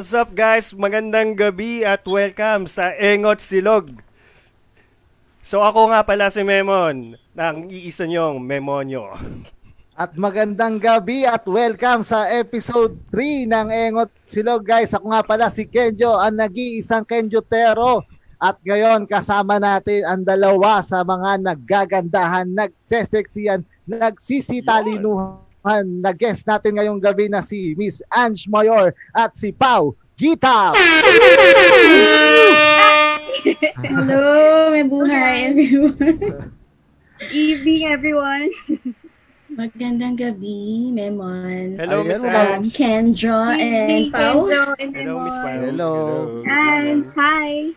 What's up guys? Magandang gabi at welcome sa Engot Silog. So ako nga pala si Memon, ng iisa niyong Memonyo. At magandang gabi at welcome sa episode 3 ng Engot Silog guys. Ako nga pala si Kenjo, ang nag-iisang Kenjotero. At ngayon kasama natin ang dalawa sa mga naggagandahan, nagseseksiyan, nagsisitalinuhan na guest natin ngayong gabi na si Miss Ange Mayor at si Pau Gita. Hello, may buhay everyone. Evening, everyone. Magandang gabi, Memon. Hello, Miss wala- Um, Ange. Kenjo and and Hello, Miss. Pao. Hello. Guys, hi.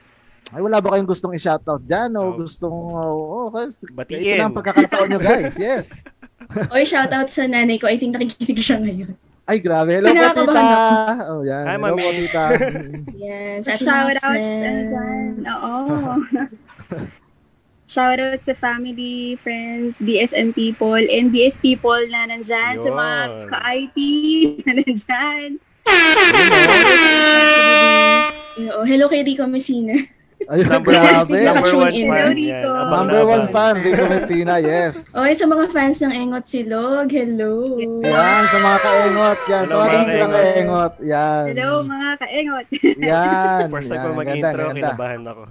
Ay, wala ba kayong gustong i-shoutout dyan o Oh. gustong, oh, okay. Batiin. Ito na ang pagkakataon nyo guys, yes. Oy, shoutout sa nanay ko. I think nakikinig siya ngayon. Ay, grabe. Hello po, tita. Oh, yan. Hi, Hello Mami. po, tita. Yes, at Shout out, ano dyan. friends. Oo. Shout out sa family, friends, DSM people, and BS people na nandyan, sa mga ka-IT na nandyan. Hello kay Rico Messina. Ayun, Number, grabe. number one in. fan. Rico. Number na one fan, Rico Messina, yes. Oy, sa mga fans ng Engot Silog, hello. Yan, sa mga kaengot. Yan, Hello, tawagin mga silang kaengot. kaengot. Yan. Hello, mga ka-engot. Yan. First time ko mag-intro, ganda. kinabahan ako.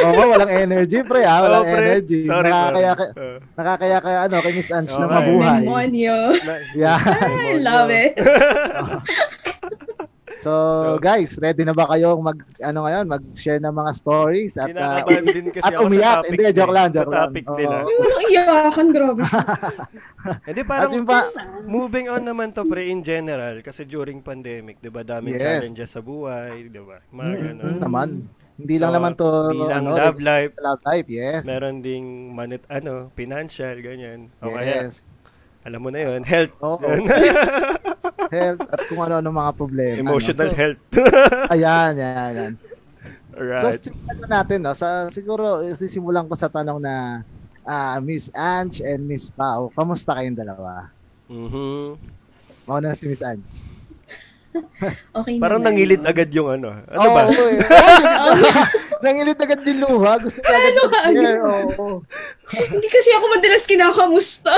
Oo, walang energy, pre, ha? Walang Oh, pre. energy. Sorry, nakakaya, sorry. Uh, nakakaya kaya, ano, kay Miss Ange na Okay. mabuhay. Demonyo. na- Yan. I love it. So, guys, ready na ba kayong mag, ano ngayon, mag-share ng mga stories at, uh, din kasi at ako umiyak? sa topic. Hindi, joke eh. lang, Sa joke lang. topic Oo. nila. Yung iyakan, grabe. Hindi, At parang yung pa, moving on naman to pre in general kasi during pandemic, 'di ba, daming Yes. challenges sa buhay, 'di ba? Mga mm, ganun. naman. Hindi So, lang naman to, Di lang ano, love life, love life, yes. meron ding manit ano, financial ganyan. O kaya yes. Alam mo na 'yon, health, Oo. health at kung ano-ano mga problema. no? emotional So, health. Ayan, yan, yan. So, Alright. simulan na natin, no? Sa, siguro, sisimulan ko sa tanong na ah, Miss Ange and Miss Pau, kamusta kayong dalawa? Mhm. Mauna na si Miss Ange. Okay Parang naman. nangilid agad yung ano. Ano Oo, ba? eh. Nangilid agad din luha. Gusto niya agad Luha mag-share. Oo. Hindi kasi ako madalas kinakamusta.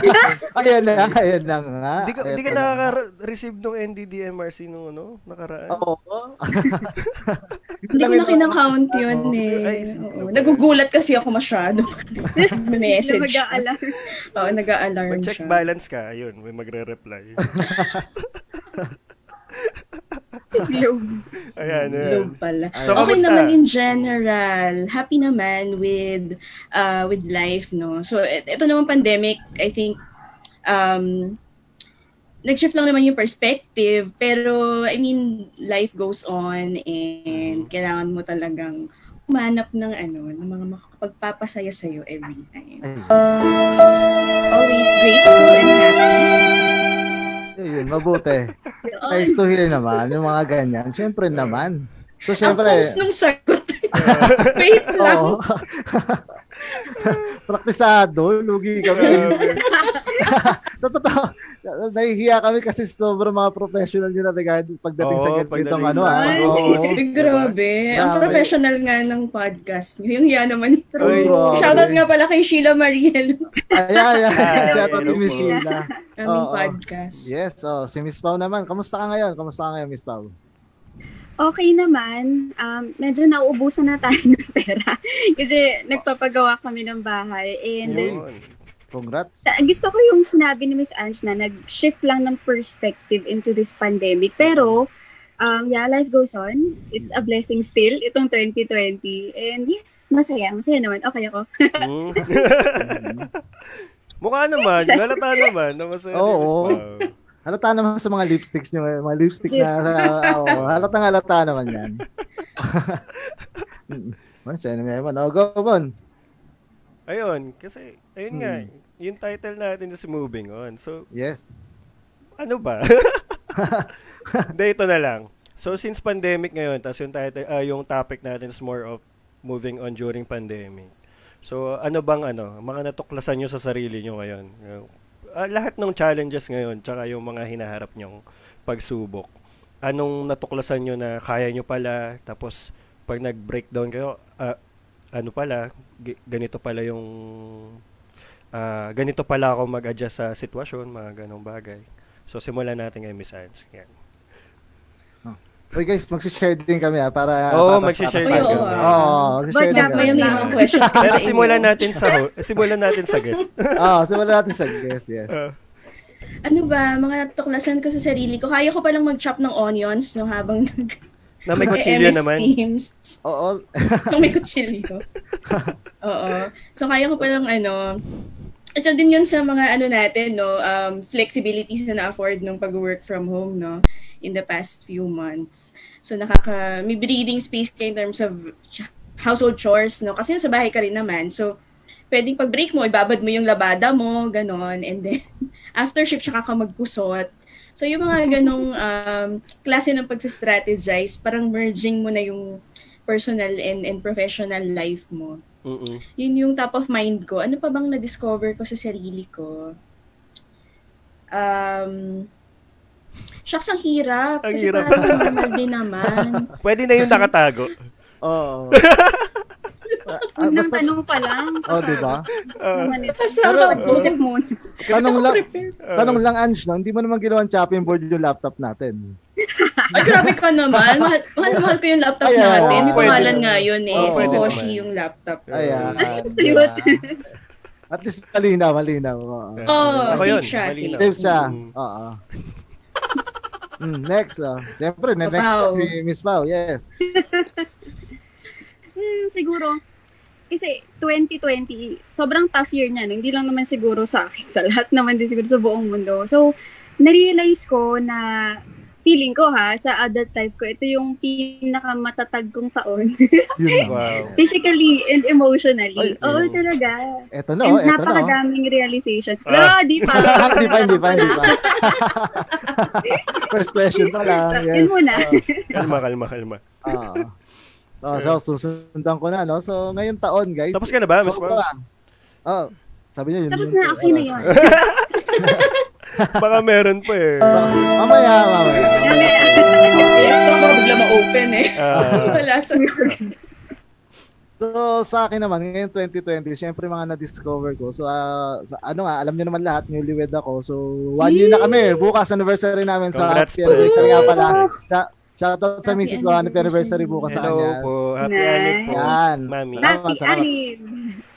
Ayan na, ayan na nga. Hindi ka, hindi ka nakaka-receive nung NDDMRC nung ano, nakaraan. Oo. Hindi ko na kinakount yun eh. Ay, Oo. Nagugulat kasi ako masyado. May message. mag-aalarm. Oo, nag-a-alarm Mag-check siya. balance ka, ayun, may magre-reply. Globe. Ayan, ayan. Globe pala. So, okay kamusta? naman in general. Happy naman with uh, with life, no? So, et- ito naman pandemic, I think, um, nag-shift lang naman yung perspective, pero, I mean, life goes on and kailangan mo talagang humanap ng ano, ng mga makakapagpapasaya sa'yo every time. So, always grateful and happy. Yun, mabuti. Nice to hear naman, yung mga ganyan. Siyempre naman. So, Ang siyempre, host nung sagot. Wait lang. Oo. Praktisado, lugi kami. sa totoo, nahihiya kami kasi sobrang mga professional nyo na regarding pagdating sa ganitong ano. ah. Ay, Oo. grabe. Ang professional nga ng podcast niyo. Yung hiya naman. Shoutout nga pala kay Sheila Mariel, Ayan, ayan. Ay, Shout out hello to Miss. Sheila. aming podcast. Yes, oh, si Miss Pau naman. Kamusta ka ngayon? Kamusta ka ngayon, Miss Pau? Okay naman. Um, medyo nauubusan na tayo ng pera. Kasi nagpapagawa kami ng bahay. And Yun. Congrats. Sa- gusto ko yung sinabi ni Miss Ange na nag-shift lang ng perspective into this pandemic. Pero, um, yeah, life goes on. It's a blessing still, itong 2020. And yes, masaya. Masaya naman. Okay ako. Mm. Mukha naman, halata naman na masaya si Oo. Miss Pao. Halata naman sa mga lipsticks nyo. Mga lipstick na sa... Oo, halatang halata naman yan. Masaya naman. Oh, go, Bon. Ayun, kasi, ayun nga, Hmm. yung title natin is Moving On. So, Yes. ano ba? Hindi, ito na lang. So, since pandemic ngayon, tapos yung, title, ah, yung topic natin is more of moving on during pandemic. So, ano bang ano, mga natuklasan nyo sa sarili nyo ngayon? Ah, lahat ng challenges ngayon, tsaka yung mga hinaharap nyong pagsubok. anong natuklasan nyo na kaya nyo pala, tapos pag nag-breakdown kayo, ah, ano pala, ganito pala yung, ah, ganito pala ako mag-adjust sa sitwasyon, mga ganong bagay. So, simulan natin kay Miss Ange. Yan. Uy guys, mag-share din kami ah, para... Oo, mag-share Uy, din oo, ah. Oo, mag-share din dapat kami. Mga questions Pero simulan natin sa simulan natin sa guest. Oo, simulan natin sa guest, yes. Ah, Ano ba, mga natuklasan ko sa sarili ko. Kaya ko palang mag-chop ng onions no, habang nag na may kutsilyo MS naman. Teams. Oo, Nung may kutsilyo. Oo. So, kaya ko palang ano, isa din yun sa mga ano natin, no, um, flexibilities na na-afford nung pag-work from home, no, in the past few months. So, nakaka, may breathing space ka in terms of household chores, no, kasi sa bahay ka rin naman. So, pwedeng pag break mo, ibabad mo yung labada mo, ganon, and then, after shift, saka ka magkusot. So, yung mga ganong um, klase ng pagsa-strategize, parang merging mo na yung personal and, and professional life mo Mm-mm. yun yung top of mind ko. Ano pa bang na-discover ko sa sarili ko? Um, shucks, ang hirap. Ang kasi hirap. din naman. Pwede na yung nakatago. oo. Ah, Unang basta, tanong pa lang. oh, di ba? Ito. Pero- Pag-isip muna. Tanong lang, ah. tanong lang, Ange, no? Hindi mo naman ginawan chopping board yung laptop natin. Ay, grabe ka naman. Mahal, mahal, mahal ko yung laptop Ayan. natin. May Pwede pangalan nga yun eh. Oo, si naman. yung laptop. Ayan. Diba? At least malinaw, malinaw. Oo. Oo, Ako safe siya. Safe siya. Mm. Oo. Mm, next, oh. Siyempre, next si Miss Pao, yes. Hmm, siguro, kasi 2020, sobrang tough year niya. no? Hindi lang naman siguro sa akin, sa lahat naman din siguro sa buong mundo. So, na-realize ko na feeling ko ha, sa adult life ko, ito yung pinakamatatag kong taon. Yun. Wow. Physically and emotionally. Ay, Oo, oo. talaga. Eto na, And oh, eto na. oh. napakadaming realization. Ah. Ah. di pa. Hindi pa, hindi pa, hindi pa. First question pa lang. Yes. Yun muna. Kalma, kalma, kalma. Oo. Oh, so, susundan ko na, no? So, ngayong taon, guys. Tapos ka na ba, Miss so? Oh, sabi niya yun. Tapos yun. na, okay na yun. Baka meron pa eh. Mamaya, mamaya. Ito mo, bigla ma-open eh. Ah, Wala sa... So, sa akin naman, ngayong 2020, syempre mga na-discover ko. So, ah, sa, ano nga, alam niyo naman lahat, newlywed ako. So, one year na kami. Bukas anniversary namin sa Congrats anniversary nga pala. Shout- Shoutout sa Mrs. ko, happy anniversary anniversary. bukas sa hello kanya. po. Happy Nice. Po. Yan. Mami. Happy. Alin.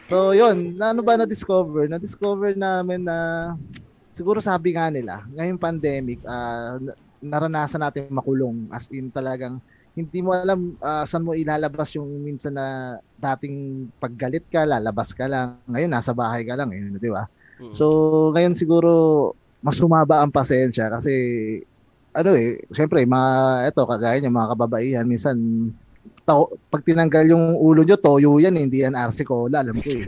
So, yun. Na, ano ba na-discover? Na-discover namin na siguro sabi nga nila, ngayong pandemic, ah, na- naranasan natin makulong. As in talagang hindi mo alam ah, saan mo ilalabas yung minsan na dating paggalit ka, lalabas ka lang. Ngayon, nasa bahay ka lang. Eh, di ba? Mm. So, ngayon siguro mas humaba ang pasensya kasi ano eh, syempre, mga, eto, kagaya niyo, mga kababaihan, minsan, to, pag tinanggal yung ulo nyo, toyo yan, eh, hindi yan RC Cola, alam ko eh.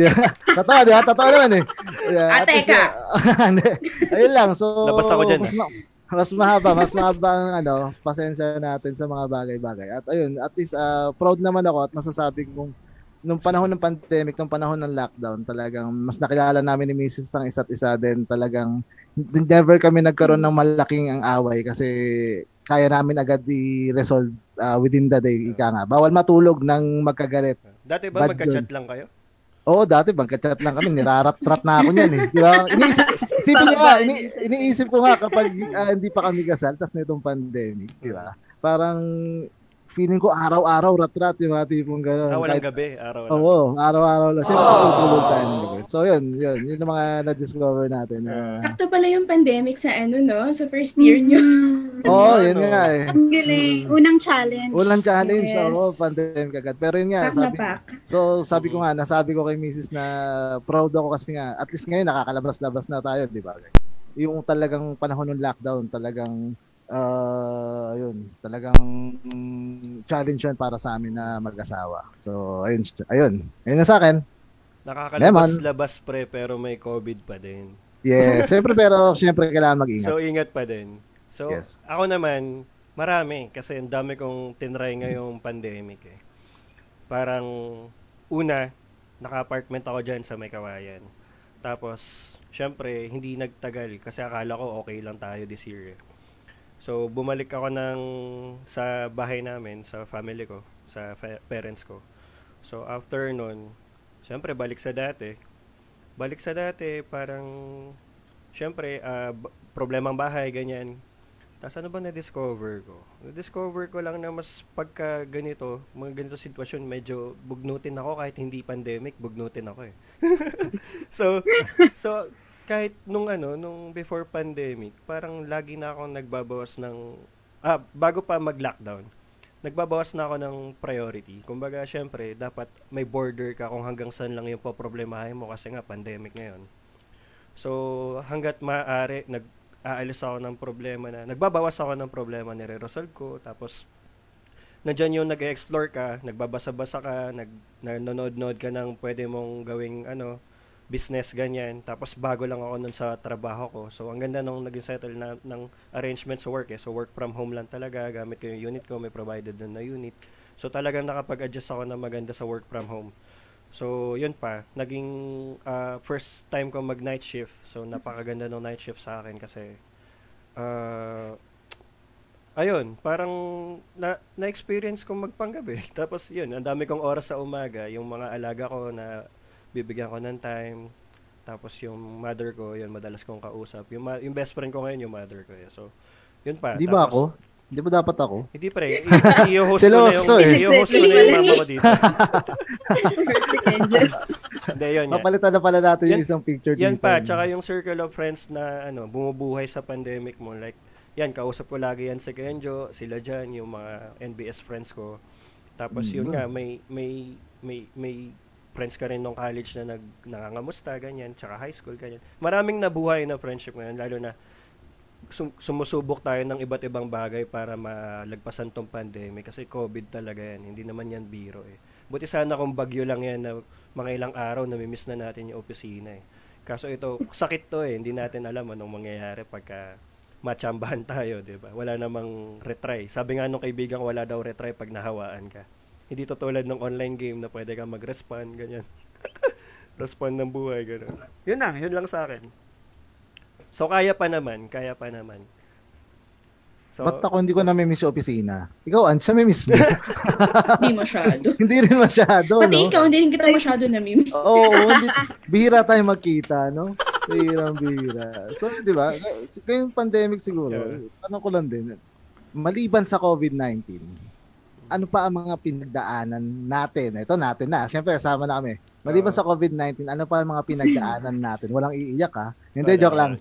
Totoo, di ba? Totoo naman eh. Yeah, at Ate ka. uh. Ayun lang, so, Labas ako dyan, mas, ma- mas mahaba, mas mahaba ang ano, pasensya natin sa mga bagay-bagay. At ayun, at least, uh, proud naman ako at masasabi kong nung panahon ng pandemic, nung panahon ng lockdown, talagang mas nakilala namin ni Mrs. ang isa't isa din. Talagang never kami nagkaroon ng malaking ang away kasi kaya namin agad i-resolve uh, within the day. Ika nga. Bawal matulog ng magkagalit. Dati ba Bad magka-chat lang kayo? Oo, dati magka-chat lang kami. Nirarat-rat na ako niyan eh. Di ba? Iniisip, isipin ko nga, ini, iniisip ko nga kapag ah, hindi pa kami kasal, tas nitong pandemic, di ba? Parang feeling ko araw-araw rat-rat yung mga tipong gano'n. Ah, walang Kahit- gabi. Araw lang. Oo, araw-araw lang. Siyempre, tutulog tayo ng gabi. So, yun, yun. Yun yung mga na-discover natin. na Sakto pala yung pandemic sa ano, no? Sa first year nyo. Oo, Ano? yun nga eh. Ang galing. Unang challenge. Unang challenge, Yes. oo, pandemic agad. Pero yun nga, sabi, so sabi ko nga, nasabi ko kay Mrs. na proud ako kasi nga, at least ngayon nakakalabas-labas na tayo, di ba guys? Yung talagang panahon ng lockdown, talagang, uh, yun, talagang challenge yun para sa amin na mag-asawa. So, ayun, ayun. Ayun na sa akin. Nakakalabas-labas pre, pero may COVID pa din. Yes, siyempre pero siyempre kailangan mag-ingat. So, ingat pa din. So, Yes. ako naman, marami. Kasi ang dami kong tinry ngayong pandemic eh. Parang, una, naka-apartment ako dyan sa may kawayan. Tapos, syempre, hindi nagtagal kasi akala ko okay lang tayo this year. eh. So, bumalik ako ng sa bahay namin, sa family ko, sa fa- parents ko. So, after nun, syempre, balik sa dati. Balik sa dati, parang, syempre, ah, b- problemang bahay, ganyan. Tapos ano ba na-discover ko? Na-discover ko lang na mas pagka ganito, mga ganito sitwasyon, medyo bugnutin ako kahit hindi pandemic, bugnutin ako eh. so, so, kahit nung ano, nung before pandemic, parang lagi na ako nagbabawas ng, ah, bago pa mag-lockdown, nagbabawas na ako ng priority. Kumbaga, syempre, dapat may border ka kung hanggang saan lang yung poproblemahin mo kasi nga pandemic ngayon. So, hanggat maaari, nag aalis ako ng problema na, nagbabawas ako ng problema, nire-resolve ko, tapos, nandyan yung nag-explore ka, nagbabasa-basa ka, nag, nanonood-nood ka ng pwede mong gawing, ano, business, ganyan. Tapos, bago lang ako nun sa trabaho ko. So, ang ganda nung naging settle na, ng arrangement sa work, eh. So, work from home lang talaga, gamit ko yung unit ko, may provided dun na unit. So, talagang nakapag-adjust ako na maganda sa work from home. So, yun pa. Naging ah, first time ko mag-night shift. So, napakaganda ng night shift sa akin kasi ah, ayun, parang na, na-experience ko magpanggabi. Tapos, yun, ang dami kong oras sa umaga. Yung mga alaga ko na bibigyan ko ng time. Tapos, yung mother ko, yun, madalas kong kausap. Yung, ma- yung best friend ko ngayon, yung mother ko. So, yun pa. Di ba Tapos- ako? Di ba dapat ako? Hindi pre. I-host ko na yung, eh. i-host ko na yung mama ko dito. Hindi, yun yan. Papalitan na pala natin yung Yan- isang picture Yan dito. pa, tsaka yung circle of friends na ano, bumubuhay sa pandemic mo. Like, yan, kausap ko lagi yan si Kenjo, sila dyan, yung mga NBS friends ko. Tapos yun Mm. nga, may, may, may, may friends ka rin nung college na nag, nangangamusta, ganyan, tsaka high school, ganyan. Maraming nabuhay na friendship ngayon, lalo na sum- sumusubok tayo ng iba't ibang bagay para malagpasan tong pandemic kasi COVID talaga yan. Hindi naman yan biro eh. Buti sana kung bagyo lang yan na mga ilang araw namimiss na natin yung opisina eh. Kaso ito, sakit to eh. Hindi natin alam anong mangyayari pagka matsambahan tayo, di ba? Wala namang retry. Sabi nga nung kaibigan, wala daw retry pag nahawaan ka. Hindi to tulad ng online game na pwede kang mag-respond, ganyan. Respond ng buhay, gano'n. Yun lang, yun lang sa akin. So, kaya pa naman, kaya pa naman. So, Ba't ako hindi ko namimiss yung opisina? Ikaw, Ange, siya miss mo. Hindi masyado. hindi rin masyado, Pati no? ikaw, hindi rin kita masyado na meme. Oo, hindi, bihira tayo magkita, no? Bihirang bihira. So, di ba? Kayong pandemic siguro, Yeah. tanong ko lang din, maliban sa COVID-19, ano pa ang mga pinagdaanan natin? Ito natin na. Siyempre, kasama na kami. Maliban sa COVID-19, ano pa ang mga pinagdaanan natin? Walang iiyak, ha? Hindi, joke lang.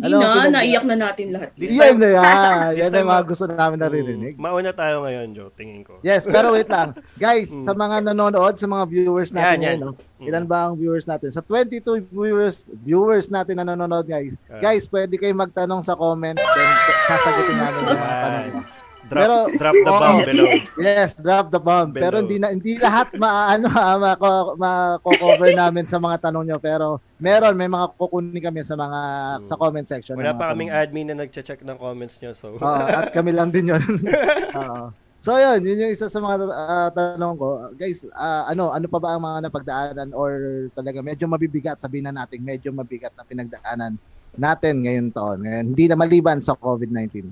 Ano na, pinag- naiyak na natin lahat. This yan time- na yan. this Yan na time, yung mga ma- gusto namin naririnig. Mm, mauna tayo ngayon, Joe, tingin ko. Yes, pero wait lang. Guys, Mm. sa mga nanonood, sa mga viewers natin Yan, yan. ngayon? Mm. ilan ba ang viewers natin? Sa 22 viewers viewers natin na nanonood, guys. Ah. Guys, pwede kayo magtanong sa comment then sasagutin namin yung mga tanong. Drop, Pero- drop the bomb below. Yes, drop the bomb. Below. Pero hindi na hindi lahat maano ah, mako mako-cover namin sa mga tanong nyo pero meron may mga kukunin kami sa mga Mm. sa comment section. Wala pa kaming admin na nagche-check ng comments nyo, so. Oo, at kami lang din 'yon. Oo. So yun, yun yung isa sa mga ah, tanong ko. Guys, ah, ano ano pa ba ang mga napagdaanan or talaga medyo mabibigat sabihin na natin, medyo mabigat na pinagdaanan natin ngayon taon. Ngayon, hindi na maliban sa COVID-19.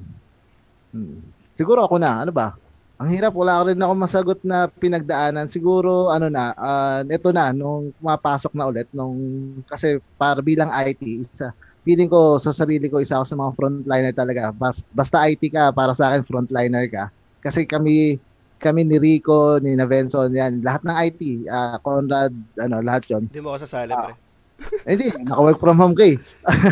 Hmm. Siguro ako na, ano ba? Ang hirap, wala ko rin ako masagot na pinagdaanan. Siguro, ano na, ah, ito na, nung pumapasok na ulit, nung, kasi para bilang IT, isa, feeling ko sa sarili ko, isa ako sa mga frontliner talaga. Bas, basta IT ka, para sa akin, frontliner ka. Kasi kami, kami ni Rico, ni Navenson, yan, lahat ng IT, ah, Conrad, ano, lahat yon Hindi mo ako sasali, pre. Eh, Hindi, naka-work from home ka eh.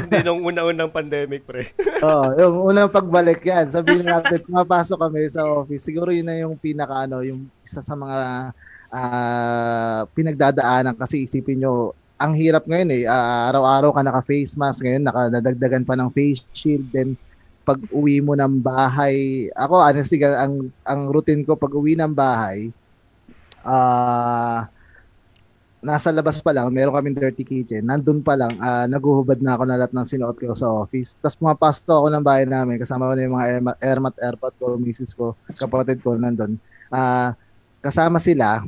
Hindi nung una-unang pandemic, pre. Oo, yung unang pagbalik yan. Sabihin natin, pumapasok kami sa office. Siguro yun na yung pinaka ano, yung isa sa mga ah, pinagdadaanan kasi isipin nyo, ang hirap ngayon eh. Ah, araw-araw ka naka-face mask ngayon, nakadagdagan pa ng face shield. Then, pag uwi mo ng bahay, ako honestly, ang, ang routine ko pag uwi ng bahay, ah, nasa labas pa lang, meron kaming dirty kitchen. Nandun pa lang, ah, naguhubad na ako na lahat ng sinuot ko sa office. Tapos pumapasok ako ng bahay namin, kasama ko na yung mga airmat, airmat airpot ko, misis ko, kapatid ko nandun. Ah, kasama sila,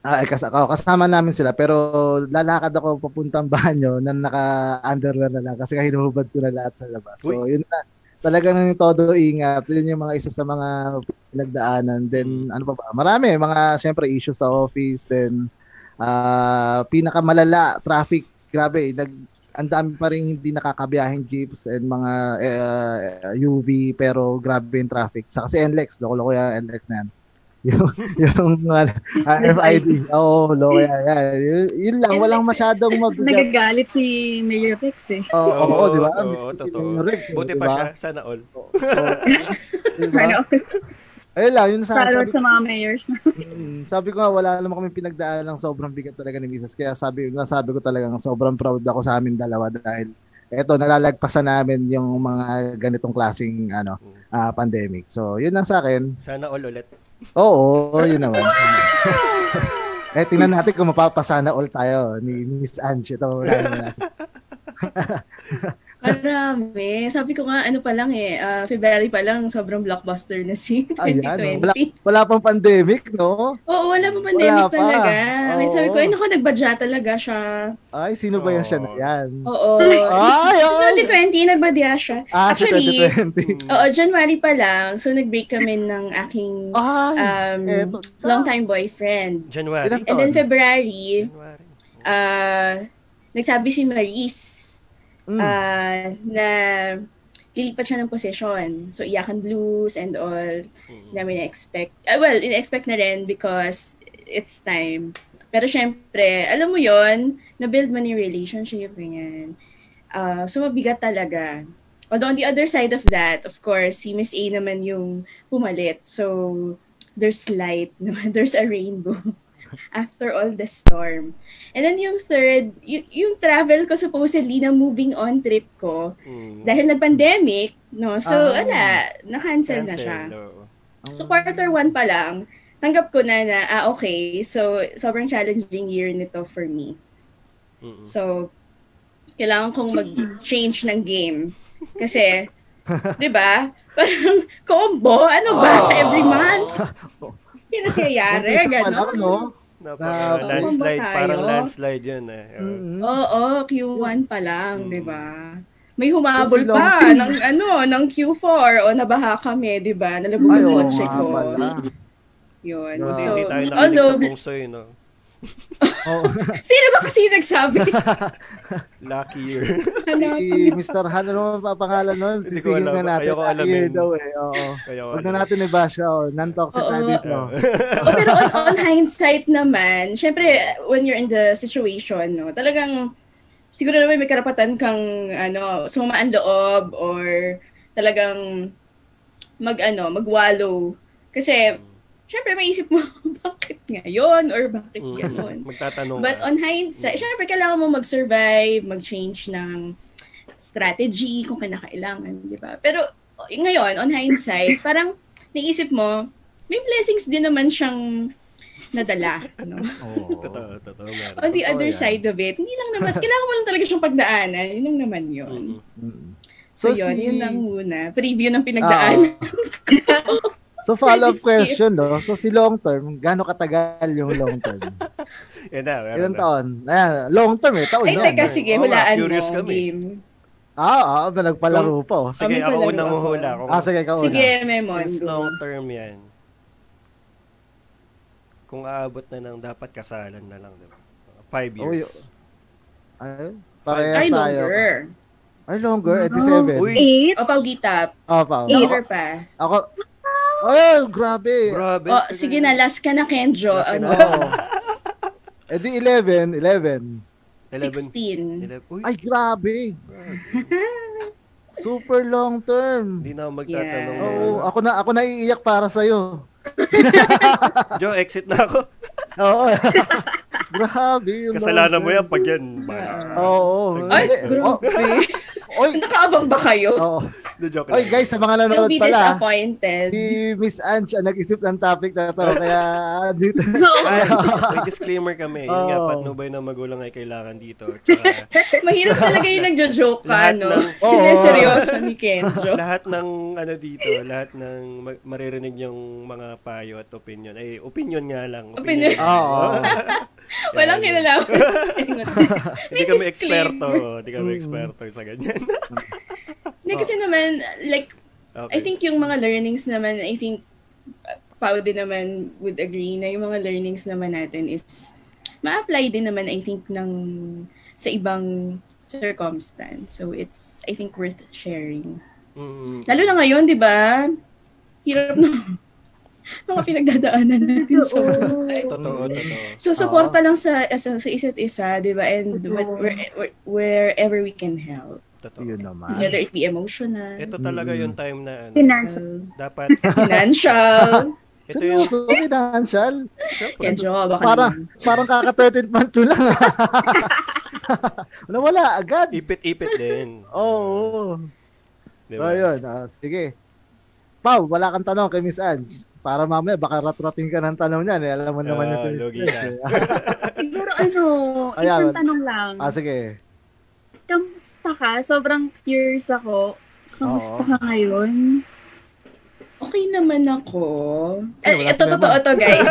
ah, eh, kas- ako, kasama namin sila, pero lalakad ako papuntang banyo na naka-underwear na lang kasi hinuhubad ko na lahat sa labas. So, yun na. talagang todo ingat. Yun yung mga isa sa mga pinagdaanan. Then, ano pa ba? Marami. Mga, syempre, issues sa office. Then, ah pinakamalala, traffic. Grabe, nag, ang dami pa rin hindi nakakabiyahing jeeps and mga eh, UV pero grabe yung traffic. Sa kasi NLEX, loko-loko yan, NLEX na yan. yung, yung uh, RFID. Oo, oh, loko yan. yan. Yun, yun lang, walang masyadong mabigat. Nagagalit si Mayor Rex eh. Oo, oo, oo, di ba? Oo, Miss- si totoo. Mayor Rex, Buti di pa ba? siya, sana all. Oo. Di ba? Ayun lang, yun sa Shoutout sa mga mayors na. Mm, sabi ko nga, wala naman kami pinagdaan ng sobrang bigat talaga ni Mrs. Kaya sabi, nasabi ko talagang sobrang proud ako sa amin dalawa dahil eto, nalalagpasan namin yung mga ganitong klaseng ano, ah, pandemic. So, yun lang sa akin. Sana all ulit. Oo, yun naman. eh, tingnan natin kung mapapasana all tayo ni Miss Ange. Ito, wala naman nasa. Marami. Sabi ko nga, ano pa lang eh, ah, February pa lang, sobrang blockbuster na si 2020. Ayan, wala, wala pang pandemic, no? Oo, wala pa pandemic Wala pa. talaga. May sabi ko, Oo. ay naku, nagbadya talaga siya. Ay, sino ba yan siya na Oo. yan? Oo. Ay, ay! 2020, nagbadya siya. Ah, si Actually, 2020. Oo, January pa lang. So, nag-break kami ng aking Ay, um, eto. long-time boyfriend. January. And then? February, January. ah nagsabi si Maris Mm. ah, na lilipat siya ng position. So, Iyakan Blues and all. Mm. namin na-expect. Ah, well, in-expect na rin because it's time. Pero syempre, alam mo yon na-build mo yung relationship, ganyan. Ah, so, mabigat talaga. Although on the other side of that, of course, si Miss A naman yung pumalit. So, there's light, there's a rainbow after all the storm. And then yung third, y- yung travel ko supposedly na moving on trip ko, Mm. dahil nag-pandemic, no? So, Ah. ala, na-cancel na Cancel, siya. oo. So quarter one pa lang, tanggap ko na na, ah okay, so sobrang challenging year nito for me. Mm-mm. So, kailangan kong mag-change ng game. Kasi, di ba? Parang combo, ano ba? Every month? Yung nangyayari, Umpisa pa lang, gano'n. no? Napaka Na- landslide, parang landslide yun eh. Oo. Mm-mm. Oo, Q1 pa lang, Mm. di ba? May humabol pa ng ano, ng Q4 o nabaha kami, di ba? Nalabog yung kotse ko. pala. Yun. Buti So, hindi tayo although, sa pungsoy, no? Oo. sino ba kasi yung nagsabi? Lucky year. Ano? Si Mr. Han, ano ang papangalan nun? Alam. na natin. Ayoko Year alamin. daw eh. Oo. Kaya Huwag na natin i-bash. Oh. Non-toxic Oo. na dito. Oh, pero on, on hindsight naman, syempre, when you're in the situation, no, talagang, siguro naman may karapatan kang, ano, sumaan loob or talagang mag, ano, magwallow. Kasi, syempre, maisip mo, bakit ngayon or bakit Mm. ganon? Magtatanong But ka. on hindsight, syempre, kailangan mo mag-survive, mag-change ng strategy kung kinakailangan, di ba? Pero ngayon, on hindsight, parang naisip mo, may blessings din naman siyang nadala. No? Oo. Totoo, totoo. On the Totoo other yan. side of it, hindi lang naman, kailangan mo lang talaga siyang pagdaanan. Yun lang naman yun. Mm-mm. Mm. So, So, yun, si- yun lang muna. Preview ng pinagdaanan. So follow-up question, no? So si long term, gaano katagal yung long term? Yan na, meron Ilang na. taon? Ayan, long term eh, taon Ay, na. teka, sige, nga, hulaan curious mo. kami. Game. Ah, ah, ba nagpalaro po. Sige, Kami ako pala unang ako. huhula. Kung, Ah, sige, ikaw una. Sige, Memon. Since long term yan, kung aabot na ng dapat kasalan na lang, diba? Five Oh, years. Ay, parehas Ay, tayo. longer. Ay, longer. Eh, No. 87. Uy, Eight? O, Paugitap. Ah, pa. Eight. Longer pa. ako, ay, grabe. grabe. O, sige na, last ka na, Kenjo. Last ka Ano? na. Oo. Eh di 11, 11. 11. 16. 11. Uy, Ay, grabe. Super long term. hindi na ako magtatanong. Yeah. Oo, ako na ako naiiyak para sa iyo. Joe, exit na ako. Oo. grabe. yung Kasalanan mo yan pag yan. Oo. Ay, Hindi. grabe. Oh, oy. Nakaabang ba kayo? Oo. The joke Oy, guys, sa mga You'll nanonood be pala, disappointed. si Miss Ange ang nag-isip ng topic na to. Kaya dito. Ay, may disclaimer kami. Yun nga, Oo. patnubay ng magulang ay kailangan dito. Tsaka, Mahirap talaga yung nagjo-joke ka, no? ng- Oo. Sineseryoso ni Kenjo. lahat ng ano dito, lahat ng ma- maririnig yung mga payo at opinion. Ay, opinion nga lang. Opinion. Oo. Walang kinalaman. Hindi kami eksperto. Hindi kami Mm. eksperto sa ganyan. Hindi kasi naman, like, Okay. I think yung mga learnings naman, I think, Pao din naman would agree na yung mga learnings naman natin is ma-apply din naman, I think, ng sa ibang circumstance. So, it's, I think, worth sharing. Mm. Lalo na ngayon, di ba? Hirap na mga pinagdadaanan natin sa buhay. Totoo, totoo. So, suporta lang sa, sa, sa isa't isa, di ba? And where, where, wherever we can help. Totoo. Yun naman. Whether it be emotional, Ito talaga Mm. yung time na ano, Financial. uh, dapat financial. ito yung Seryoso, financial. Kaya Jo, baka Parang, naman. parang kaka-13th month ko lang. wala, wala, agad. ipit-ipit din. Oo. Di Oh, ba? ayun. ah, sige. Pau, wala kang tanong kay Miss Ange. Para mamaya, baka rat-rating ka ng tanong niyan. Eh. Alam mo naman Ah, yung si Miss lugi Ange, ka. eh. Siguro ano, Ayan. isang tanong lang. ah, sige. Kamusta ka? Sobrang curious ako. Kamusta Oo. ka ngayon? Okay naman ako. Ay, Eh, ito totoo to, guys.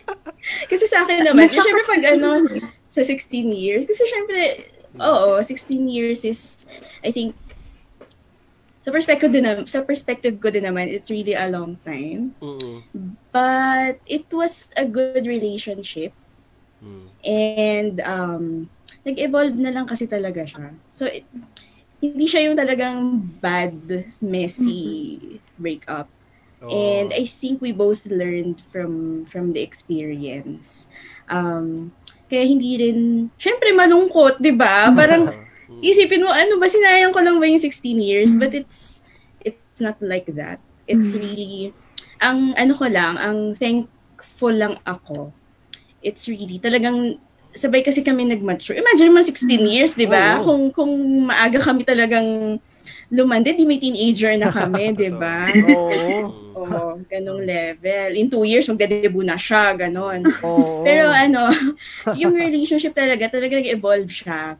kasi sa akin naman, eh, syempre pag ano, sa 16 years, kasi syempre, oo, 16 years is, I think, sa perspective din sa perspective ko din naman, it's really a long time. Mm-mm. But it was a good relationship. Mm. And um, nag-evolve na lang kasi talaga siya. So, it, hindi siya yung talagang bad, messy breakup. Oo. And I think we both learned from from the experience. Um, kaya hindi rin, syempre malungkot, di ba? Parang. isipin mo, ano ba, sinayang ko lang ba yung 16 years? But it's, it's not like that. It's Mm. really, ang ano ko lang, ang thankful lang ako. It's really, talagang, sabay kasi kami nag-mature. Imagine mo 16 years, di ba? Oo. Kung, kung maaga kami talagang lumande, di may teenager na kami, di ba? Oo. Mm. Oo, ganong level. In two years, magdedebut na siya, ganon. Oo. Pero ano, yung relationship talaga, talaga nag-evolve siya.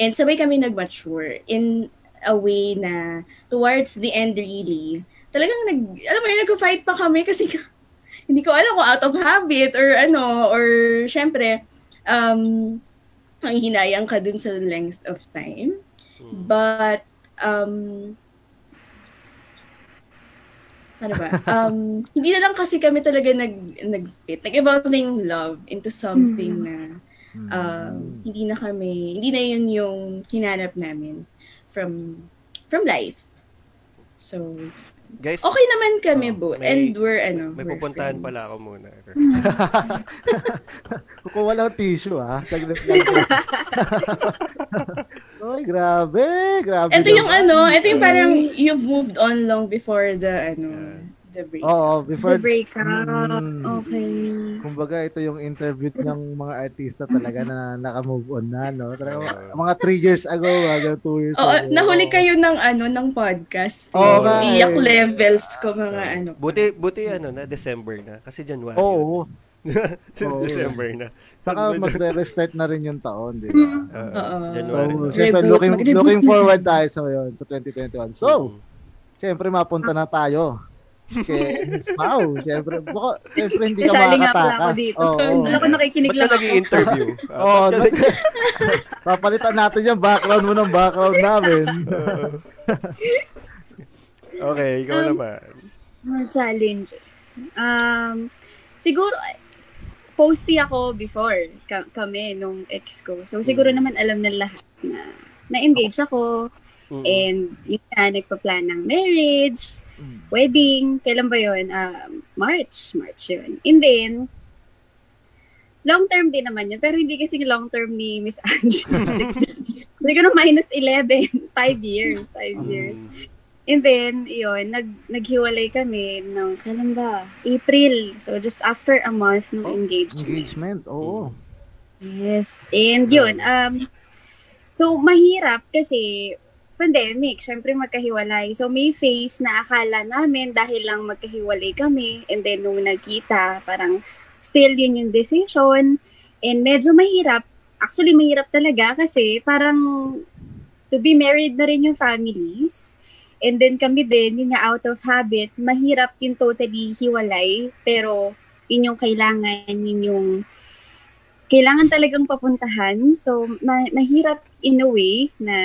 And sabay kami nag-mature in a way na towards the end really, talagang nag, alam mo yun, nag-fight pa kami kasi hindi ko alam kung out of habit or ano, or syempre, um, ang hinayang ka dun sa length of time. Mm. But, um, ano ba? Um, hindi na lang kasi kami talaga nag, nag-fit. Nag-evolve na yung love into something na Um, hindi na kami, hindi na yun yung hinanap namin from from life. So, Guys, okay naman kami, Oh, Bo. may- And we're, ano, may we're pupuntahan friends. pala ako muna. Kung wala tissue, lang. Ay, grabe. Grabe. Ito yung ano, ito yung parang you've moved on long before the, ano, the break. Oo, before, The breakup. Mm. Okay. kumbaga, ito yung interview ng mga artista talaga na naka-move on na, no? Talaga, mga 3 years ago, mga 2 years Oo, ago. nahuli kayo ng ano, ng podcast. Oo Yung nga eh. Iyak levels ko, mga ano. Buti, buti ano na, December na. Kasi January. Oo. Since Oo. December na. Saka magre-restart na rin yung taon, di ba? Oo, Oo. January So, syempre, looking, looking forward tayo sa ngayon, sa 2021. So, Mm. Siyempre, mapunta na tayo. Kay Pao. Siyempre, baka, siyempre hindi ka Kasali nga pala ako makakatakas. dito. Oo. Wala ko nakikinig Ba't lang ka ako. nag-i-interview? Ah, Oo. ba't ka nag- Papalitan natin yung background mo ng background namin. okay, ikaw Um, naman. Mga challenges. Um, siguro, posty ako before ka- kami nung ex ko. So, siguro Mm. naman alam na lahat na na-engage ako Mm. and yun nga, nagpa-plan ng marriage, wedding, kailan ba yun? Um, March. March yun. And then, long term din naman yun. Pero hindi kasi long term ni Miss Angie. Siguro minus 11. 5 years. 5 years. Mm. And then, yun, nag, naghiwalay kami ng, kailan ba? April. So, just after a month ng Oh, engagement. Engagement, oo. Yes. And yun, um, so mahirap kasi pandemic, syempre magkahiwalay. So may phase na akala namin dahil lang magkahiwalay kami and then nung nagkita, parang still yun yung decision. And medyo mahirap. Actually, mahirap talaga kasi parang to be married na rin yung families. And then kami din, yun nga out of habit, mahirap yung totally hiwalay, pero yun yung kailangan, yun yung kailangan talagang papuntahan. So, ma- mahirap in a way na,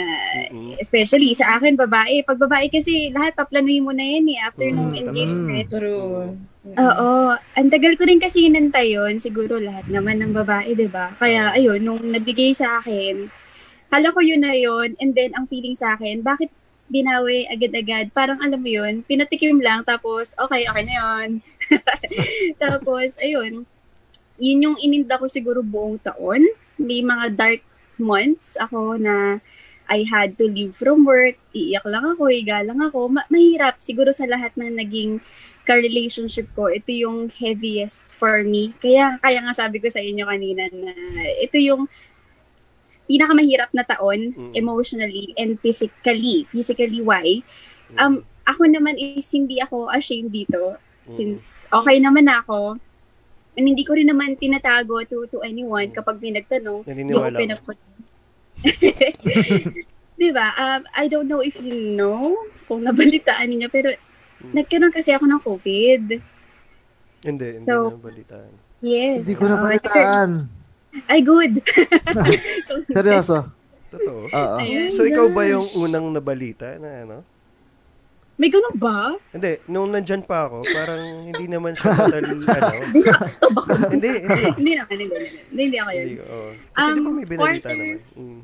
Mm-mm. especially sa akin, babae. Pag babae kasi, lahat paplanuin mo na yan eh, after Mm, ng tama. engagement. True. Oo. Ang tagal ko rin kasi hinantay yun. Siguro lahat naman ng babae, di ba? Kaya, ayun, nung nabigay sa akin, kala ko yun na yun. And then, ang feeling sa akin, bakit binawi agad-agad? Parang alam mo yun, pinatikim lang, tapos, okay, okay na yun. tapos, ayun, yun yung ininda ko siguro buong taon. May mga dark months ako na I had to leave from work, iiyak lang ako, higa lang ako. Ma- mahirap siguro sa lahat ng naging ka-relationship ko, ito yung heaviest for me. Kaya, kaya nga sabi ko sa inyo kanina na ito yung pinakamahirap na taon Mm. emotionally and physically. Physically, why? Um, ako naman is hindi ako ashamed dito Mm. since okay naman ako. And hindi ko rin naman tinatago to, to anyone kapag may nagtanong. Naniniwala I-open ako. up ko. diba? Um, I don't know if you know kung nabalitaan niyo pero Mm. nagkaroon kasi ako ng COVID. Hindi, hindi So, na balitaan. Yes. Hindi ko na oo. palitaan. Ay, good. Seryoso. Totoo. Oo. Ayun, So, ikaw ba yung unang nabalita na ano? May ganun ba? Hindi, nung nandyan pa ako, parang hindi naman siya totally, ano. Gusto ba? Hindi, hindi. hindi naman, hindi, hindi. Hindi, hindi ako yun. Hindi, oo. Kasi di ba Um, may binalita quarter- naman? Mm.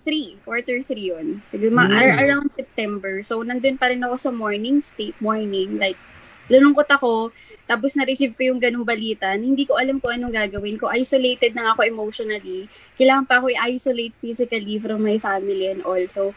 Three. Quarter three yun. Siguro, Mm. ar- around September. So, nandun pa rin ako sa morning state, morning. Like, lulungkot ako. Tapos, na-receive ko yung ganung balita. Hindi ko alam kung anong gagawin ko. Isolated na ako emotionally. Kailangan pa ako i-isolate physically from my family and all. So,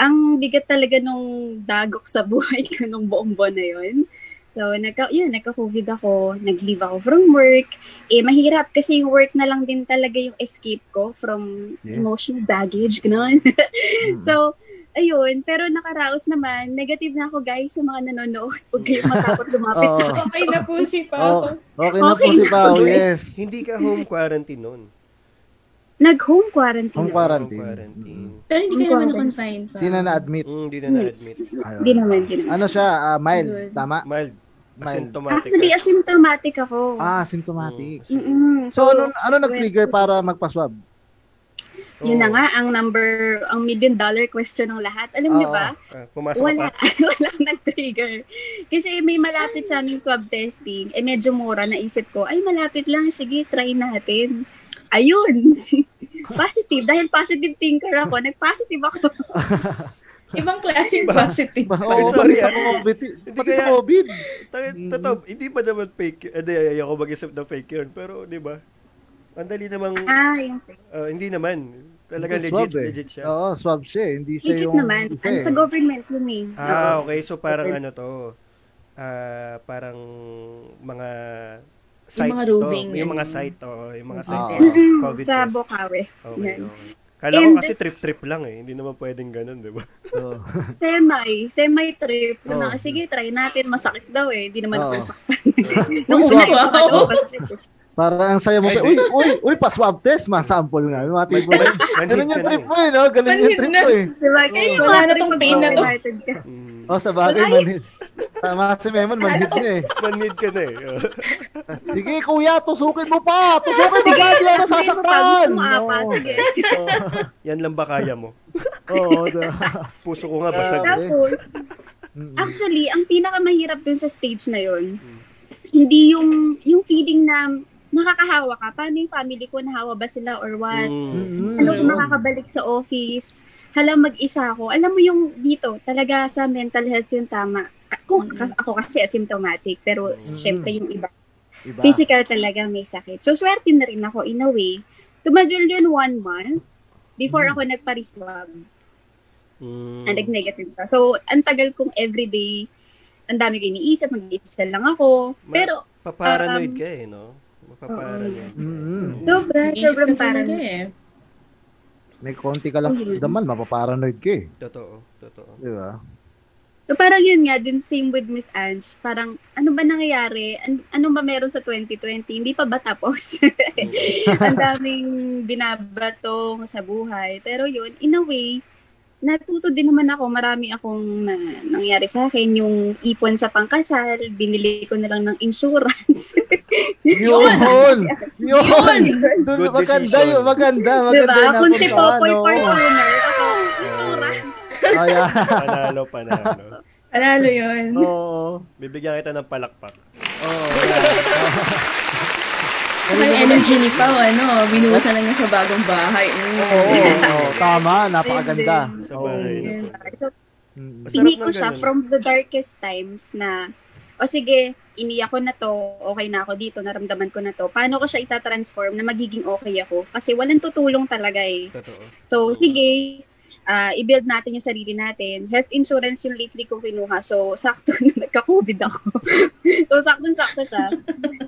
ang bigat talaga nung dagok sa buhay ko nung buong buwan na yun. So, nagka, yun, nagka-COVID ako, nag-leave ako from work. Eh, mahirap kasi yung work na lang din talaga yung escape ko from Yes. emotional baggage, gano'n. Mm. so, ayun, pero nakaraos naman, negative na ako guys sa mga nanonood. Huwag kayong matakot lumapit Oo. sa. Okay na po si Oh, Pao. okay na po si Pao, yes. Hindi ka home quarantine noon. Nag-home quarantine. Home quarantine. Home quarantine. Pero hindi ka naman na-confine pa. Hindi na na-admit. Mm, hindi na na-admit. Hindi naman, hindi naman. Ano siya, ah, mild, Good. tama? Mild. Mild. Asymptomatic. Actually, asymptomatic ako. Ah, symptomatic. Mm. Mm-mm. So, ano, ano nag-trigger para magpa-swab? Yun na Oo. nga, ang number, ang million dollar question ng lahat. Alam niyo ba? Pumasok Wala, pa. walang nag-trigger. Kasi may malapit sa aming swab testing, eh medyo mura, naisip ko, ay malapit lang, sige, try natin. Ayun, positive. Dahil positive thinker ako, nag-positive ako. Ibang klaseng positive. Ba- Oo, sorry, pati sa ah. COVID. Pati sa kaya- COVID. Totoo, hindi ba naman fake yun? Hindi, ayoko mag-isip ng fake yun. Pero, di ba? Ang dali namang, Ah, yung ah, hindi naman. Talaga Hindi, legit, swab eh. legit siya. Oo, swab siya eh. Hindi siya legit yung... naman. isa Ano eh. sa government yun eh. Ah, okay. So, parang ano to, ah, parang mga site mga to. roving Yung mga site, oo. Yung mga site. Mm, COVID sa test. Bokawe. Okay, Yan. okay. Kala ko kasi trip-trip lang eh. Hindi naman pwedeng ganun, di ba? Oo. Semi. Semi-trip. Oo. Na, sige, try natin. Masakit daw eh. Hindi naman Oo. ako nasaktan. Nung una, Wow. Parang ang saya mo. Ay, pa. Uy, uy, uy, pa-swab test. Ma-sample nga. Yung mga tipo na. Ganun yung na trip eh. mo eh, no? Galing yung trip na. mo eh. Diba? Kaya yung Wala mga na trip tong pain na to. Mm. Oh, sa bagay, manhid. Tama si Memon, manhid niya eh. Manhid ka na eh. Oh. Sige, kuya, tusukin mo pa. Tusukin mo pa. Di ako Sabihin mo pa, nasasaktan. gusto mo apat. Oo. Sige. Yan lang ba kaya mo? Oo? Puso ko nga basag. Eh. Tapos, actually, ang pinakamahirap dun sa stage na yon Mm. hindi yung yung feeling na nakakahawa ka. Paano yung family ko? Nahawa ba sila or what? Mm. Mm-mm. Ano kung Yun. makakabalik sa office? Hala, mag-isa ako. Alam mo yung dito, talaga sa mental health yung tama. Kung, ako kasi asymptomatic, pero Mm. syempre yung iba, Iba. physical talaga may sakit. So, swerte na rin ako in a way. Tumagal yun one month before Mm. ako nagpa-reswab. Mm. na nag-negative siya. So, ang tagal kong everyday, ang dami ko iniisip, mag-iisa lang ako. Ma- Pero, Paparanoid Um, ka eh, no? Mapaparanoid. Mm-mm. sobra, Isip sobrang parang, eh. May konti ka lang Mm. daman, mapaparanoid ka eh. Totoo, totoo. Di ba? so parang yun nga, din same with Miss Ange. Parang, ano ba nangyayari? An- ano ba meron sa 2020? Hindi pa ba tapos? Ang daming binabatong sa buhay. Pero yun, in a way, natuto din naman ako. Marami akong na, nangyari sa akin. Yung ipon sa pangkasal, binili ko na lang ng insurance. Yun! Yun! Yun! Good maganda yun, maganda, maganda diba? yung Kung si Popoy oo. part owner, ako, insurance. Ayan. Panalo, panalo. Panalo yun. Oo. Bibigyan kita ng palakpak. Oo. Saka yung energy ni Pao, ano, binuhusan lang niya sa bagong bahay. Mm. Oo, oo, tama, napakaganda. Sa bahay. So, Mm. Ng ko siya ganun. from the darkest times na, o sige, iniyak ko na to, okay na ako dito, naramdaman ko na to. Paano ko siya itatransform na magiging okay ako? Kasi walang tutulong talaga eh. Totoo. So, sige, ah, i-build natin yung sarili natin. Health insurance yung lately ko kinuha. So, sakto na nagka-COVID ako. so, sakto-sakto siya.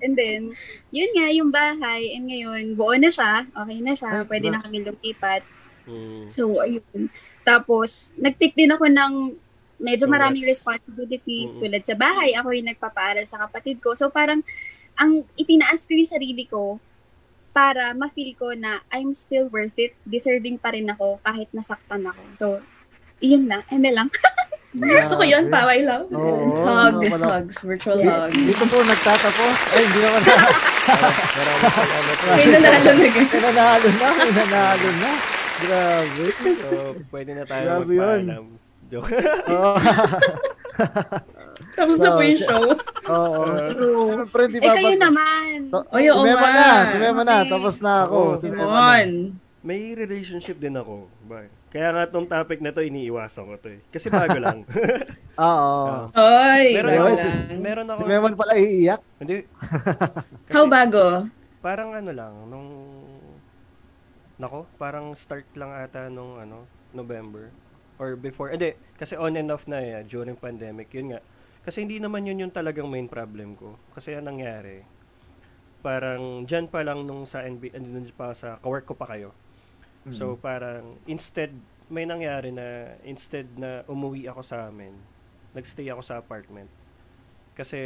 And then, yun nga, yung bahay. And ngayon, buo na siya. Okay na siya. Ay, Pwede na kami lumipat. Mm. So, ayun. Tapos, nag-take din ako ng medyo maraming responsibilities Mm. tulad sa bahay. Ako yung nagpapaaral sa kapatid ko. So, parang, ang itinaas ko yung sarili ko para ma-feel ko na I'm still worth it. Deserving pa rin ako kahit nasaktan ako. So, yun lang. Eme lang. Gusto ko yun, love it. Oo, hugs, wala. hugs, virtual Di- hugs. Dito po nagtatapos. Ay, hindi naman na. May nanalo na. May nanalo na, may nanalo na. Grabe. So, pwede na tayo Grabe magpaalam. Joke. Oo. Tapos na po yung show. Oo. True. Siyempre, di Eh, ba? kayo pag- naman. To- Oy, oo si Mema nga. na, si Mema na. Okay. Tapos na ako. Oo, si Mema na. Simon. May relationship din ako. Ba? Kaya nga tong topic na to, iniiwasan ko to eh. Kasi bago lang. Oo. Oy, meron bago ako, si- lang. meron ako, Si Meman pala iiyak. hindi. Kasi How bago? Parang ano lang, nung, nako, parang start lang ata nung ano, November. Or before, hindi, kasi on and off na eh, during pandemic, yun nga. Kasi hindi naman yun yung talagang main problem ko. Kasi ang nangyari, parang dyan pa lang nung sa NB, andun pa sa, kawork ko pa kayo. So parang instead may nangyari na instead na umuwi ako sa amin, nagstay ako sa apartment. Kasi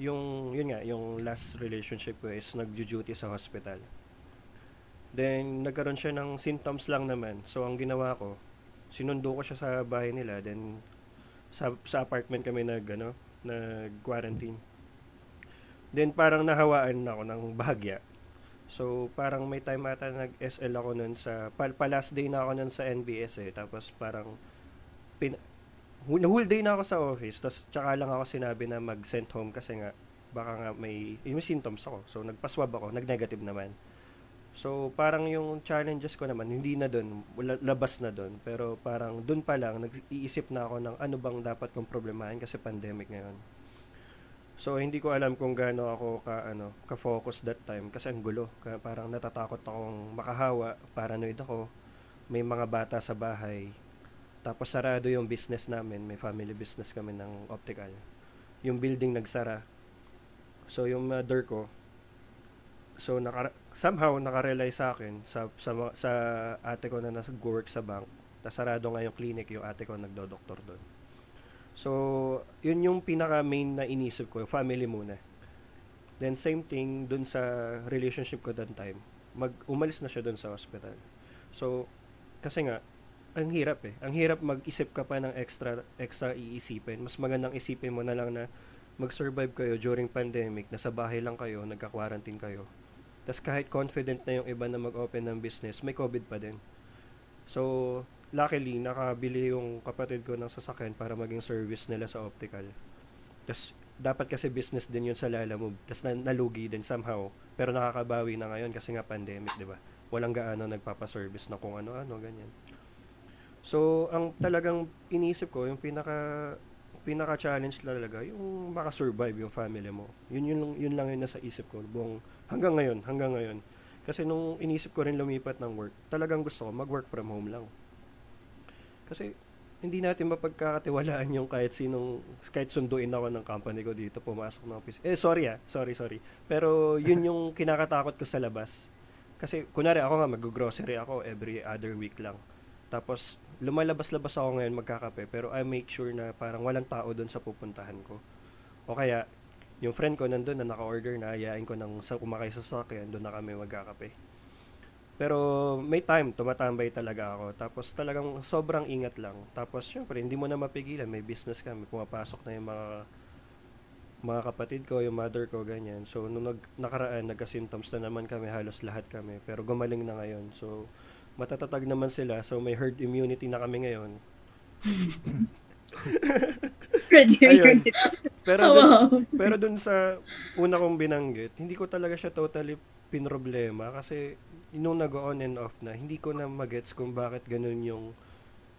yung yun nga, yung last relationship ko is nagjo-duty sa hospital. Then nagkaroon siya ng symptoms lang naman. So ang ginawa ko, sinundo ko siya sa bahay nila then sa sa apartment kami nag ano, nag-quarantine. Then parang nahawaan ako ng bahagya. So, parang may time ata nag-SL ako nun sa, pa, pa last day na ako nun sa NBS eh. Tapos parang, pin, whole day na ako sa office. Tapos tsaka lang ako sinabi na mag-send home kasi nga, baka nga may, yung symptoms ako. So, nagpaswab ako, nag-negative naman. So, parang yung challenges ko naman, hindi na wala- labas na dun. Pero parang dun pa lang, nag-iisip na ako ng ano bang dapat kong problemahin kasi pandemic ngayon. So hindi ko alam kung gaano ako ka ano, ka-focus that time kasi ang gulo. Kaya parang natatakot akong makahawa, paranoid ako. May mga bata sa bahay. Tapos sarado yung business namin, may family business kami ng optical. Yung building nagsara. So yung door ko So naka, somehow nakarely sa akin sa sa, sa ate ko na nag-work sa bank. Tas sarado nga yung clinic, yung ate ko nagdo-doktor doon. So, yun yung pinaka main na inisip ko, family muna. Then same thing dun sa relationship ko that time. Mag umalis na siya dun sa hospital. So, kasi nga ang hirap eh. Ang hirap mag-isip ka pa ng extra extra iisipin. Mas magandang isipin mo na lang na mag-survive kayo during pandemic, nasa bahay lang kayo, nagka-quarantine kayo. Tapos kahit confident na yung iba na mag-open ng business, may COVID pa din. So, luckily, nakabili yung kapatid ko ng sasakyan para maging service nila sa optical. Tapos, dapat kasi business din yun sa Lalamove. Tapos, na, nalugi din somehow. Pero nakakabawi na ngayon kasi nga pandemic, di ba? Walang gaano nagpapaservice na kung ano-ano, ganyan. So, ang talagang inisip ko, yung pinaka pinaka-challenge talaga, yung makasurvive yung family mo. Yun, yun, yun lang yun nasa isip ko. Buong, hanggang ngayon, hanggang ngayon. Kasi nung inisip ko rin lumipat ng work, talagang gusto ko mag-work from home lang. Kasi hindi natin mapagkakatiwalaan yung kahit sinong, kahit sunduin ako ng company ko dito, pumasok ng office. Eh, sorry ah, sorry, sorry. Pero yun yung kinakatakot ko sa labas. Kasi, kunwari ako nga, mag-grocery ako every other week lang. Tapos, lumalabas-labas ako ngayon magkakape, pero I make sure na parang walang tao doon sa pupuntahan ko. O kaya, yung friend ko nandun na naka-order na, ayain ko ng sa kumakay sa sakyan, doon na kami magkakape. Pero may time, tumatambay talaga ako. Tapos talagang sobrang ingat lang. Tapos syempre, hindi mo na mapigilan. May business kami. Pumapasok na yung mga mga kapatid ko, yung mother ko, ganyan. So, nung nag, nakaraan, nagka-symptoms na naman kami, halos lahat kami. Pero gumaling na ngayon. So, matatatag naman sila. So, may herd immunity na kami ngayon. Ayun. Pero Oh, dun, wow. pero dun sa una kong binanggit, hindi ko talaga siya totally pinroblema kasi nung nag-on and off na, hindi ko na magets kung bakit ganun yung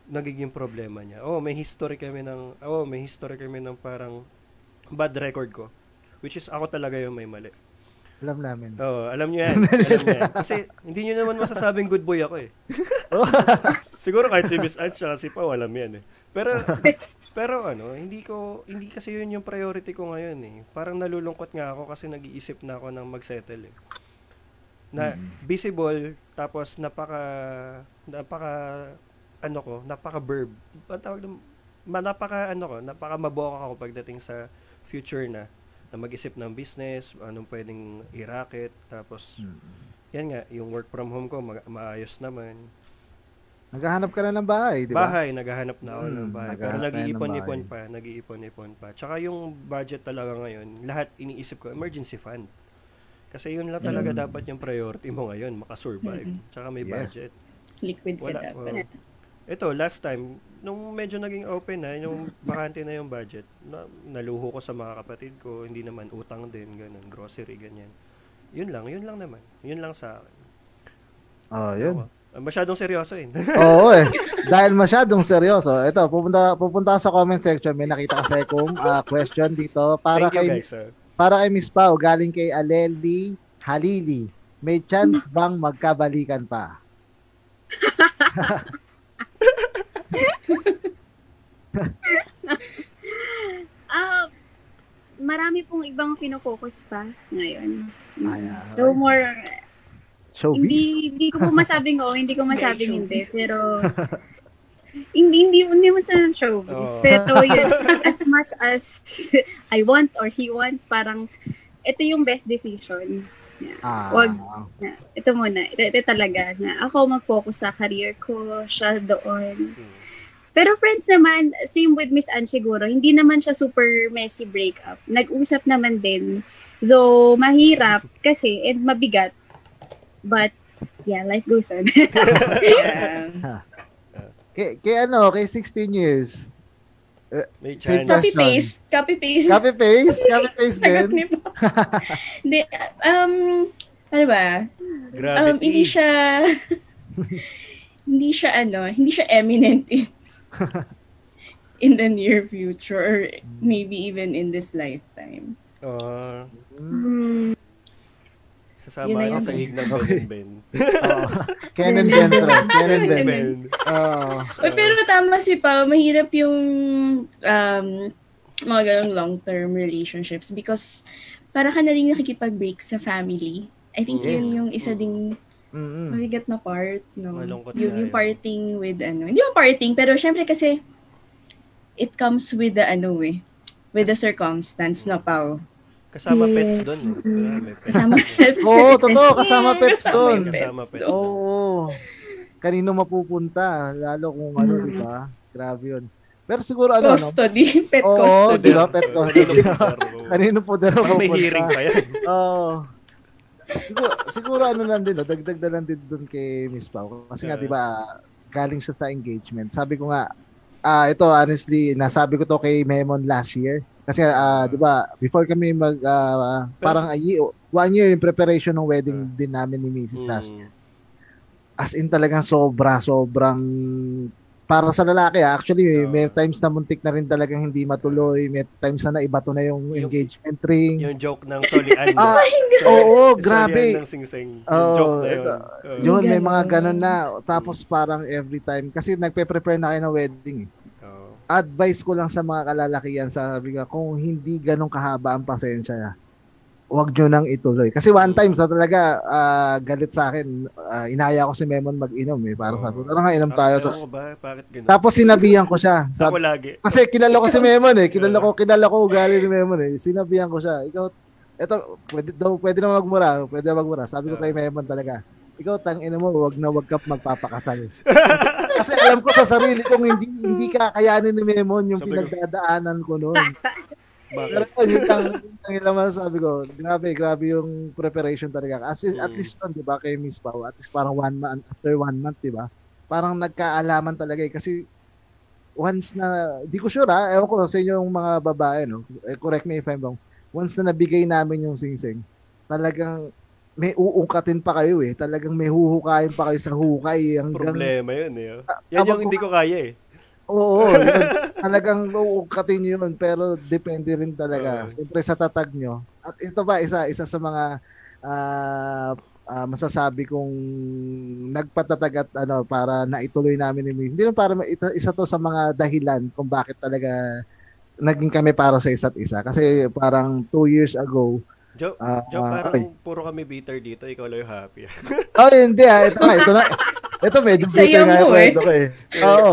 nagiging problema niya. Oh, may history kami ng oh, may history kami ng parang bad record ko. Which is ako talaga yung may mali. Alam namin. Oh, alam niyo yan. alam niyo yan. Kasi hindi niyo naman masasabing good boy ako eh. Siguro kahit si Miss Anne siya si Pao, alam yan eh. Pero pero ano, hindi ko hindi kasi yun yung priority ko ngayon eh. Parang nalulungkot nga ako kasi nag-iisip na ako ng mag-settle eh. Na visible tapos napaka napaka ano ko, napaka verb. Ang tawag ng ma, napaka ano ko, napaka maboka ako pagdating sa future na na mag-isip ng business, anong pwedeng i-racket, tapos yan nga, yung work from home ko ma- maayos naman. Naghahanap ka na ng bahay, di ba? Bahay, naghahanap na ako ng Mm, bahay. Pero nag-iipon-ipon pa, nag-iipon-ipon pa. Tsaka yung budget talaga ngayon, lahat iniisip ko, emergency fund. Kasi yun lang talaga dapat yung priority mo ngayon, makasurvive. Mm. Tsaka may Yes. budget. Liquid ka Wala. dapat. oo. Ito, last time, nung medyo naging open na, yung bakante na yung budget, na, naluho ko sa mga kapatid ko, hindi naman utang din, ganun, grocery, ganyan. Yun lang, yun lang naman. Yun lang sa akin. Oh, yun. Oo. Masyadong seryoso eh. Oo eh. Dahil masyadong seryoso. Ito, pupunta pupunta sa comment section. May nakita kasi akong ah, question dito para Thank you kay guys. ah. para kay Miss Pau, galing kay Aleli Halili. May chance bang magkabalikan pa? Ah, marami pong ibang fino-focus pa ngayon. Ayan. So more Showbiz. hindi hindi ko po masabing oo, hindi ko masabing hindi, pero hindi hindi hindi mo sa showbiz. Oo. Pero yun, as much as I want or he wants, parang ito yung best decision. Ah, Wag. Na, ito muna, ito, ito talaga na ako mag-focus sa career ko, siya doon. Hmm. Pero friends naman, same with Miss Anne siguro, hindi naman siya super messy breakup. Nag-usap naman din. Though mahirap kasi and mabigat. But yeah, life goes on. Yeah. Kay, kay ano, kay 16 years. Chance. Copy paste. Copy paste. Copy paste, copy paste din. Hindi, um, ano ba? Um, Gravity. hindi siya, hindi siya ano, hindi siya eminent in, in the near future or maybe even in this lifetime. Ah, Hmm, sasama Yun na ako yun. sa ko Okay. din, Ben. Oo. Ken and Ben, pre. Ken and Ben. Ben. Oo. Uy, pero tama si Pao, mahirap yung um, mga ganong long-term relationships because para ka na rin nakikipag-break sa family. I think yun Yes. yung isa ding Mm-mm. mabigat na part, no? Malungkot yung, yung yun. parting with ano, hindi yung parting, pero syempre kasi it comes with the ano eh, with the circumstance, no, Pao? Kasama Yeah. pets doon. Eh. Wala, may pets. Kasama Oo, totoo, kasama pets Kasama doon. Kasama pets. doon. Oo. Kanino mapupunta? Lalo kung ano, di ba? Grabe yun. Pero siguro ano, no? Custody, pet Oo, custody. di ba? Pet custody. Kanino Kanino po daw Pag may pupunta? hearing pa yan. Oo. Siguro, siguro ano lang din, no? dagdag na lang din doon kay Miss Pau. Kasi nga, Yeah. di ba, galing siya sa engagement. Sabi ko nga, ah ito honestly, nasabi ko to kay Memon last year. Kasi ah, di ba, before kami mag, ah, parang a year, one year in preparation ng wedding din namin ni Mrs. last Mm. as in talagang sobra, sobrang para sa lalaki ah, actually Oo. may times na muntik na rin talagang hindi matuloy, may times na naibato na yung, Yung- engagement ring. Yung joke ng Solian. Ah, Solian- oo, Solian grabe. ng singsing. Yung joke na yun. ito. Oo. Yun, may mga ganun na. Tapos parang every time, kasi nagpe-prepare na kayo ng wedding. eh. Advice ko lang sa mga kalalakihan, sabi ko, kung hindi ganun kahaba ang pasensya, huwag nyo nang ituloy. Kasi one time, sa talaga, ah, galit sa akin, ah, inaya ko si Memon mag-inom eh. Para Oo. sabi ko, tara nga, inom tayo. Ah, Tapos, ewan ko ba? Bakit ganun? tapos sinabihan ko siya. Sabi, lagi. kasi kilala ko si Memon eh. Kilala ko, kilala ko ugali ni Memon eh. Sinabihan ko siya. Ikaw, eto, pwede, daw, pwede na magmura. Pwede na magmura. Sabi ko kay Memon talaga. ikaw tang ina mo, wag na wag ka magpapakasal. kasi, kasi alam ko sa sarili kong hindi hindi kakayanin ni Memon yung Sabi pinagdadaanan ko noon. Pero Bakit? yun lang, yun lang yung naman sabi ko, grabe, grabe yung preparation talaga. As in, at Mm. least yun, di ba, kay Miss Pao, at least parang one month, after one month, di ba? Parang nagkaalaman talaga eh. Kasi once na, di ko sure ha, ewan ko sa inyo yung mga babae, no? Eh, correct me if I'm wrong. Once na nabigay namin yung singsing, talagang may uungkatin pa kayo eh. Talagang may huhukayin pa kayo sa hukay hanggang Problema yun eh. oh. Yan yung hindi ko kaya eh. Oo, yun. talagang uukatin nyo yun, pero depende rin talaga. Oo. Siyempre sa tatag nyo. At ito ba, isa, isa sa mga ah, ah, masasabi kong nagpatatag at ano, para naituloy namin ni Hindi lang para ito, isa to sa mga dahilan kung bakit talaga naging kami para sa isa't isa. Kasi parang two years ago, Joe, ah, Joe, parang okay. puro kami bitter dito. Ikaw lang yung happy. Oh, hindi ah. Ito nga, ito na. Ito medyo bitter nga yung eh. kwento ko eh. Oo.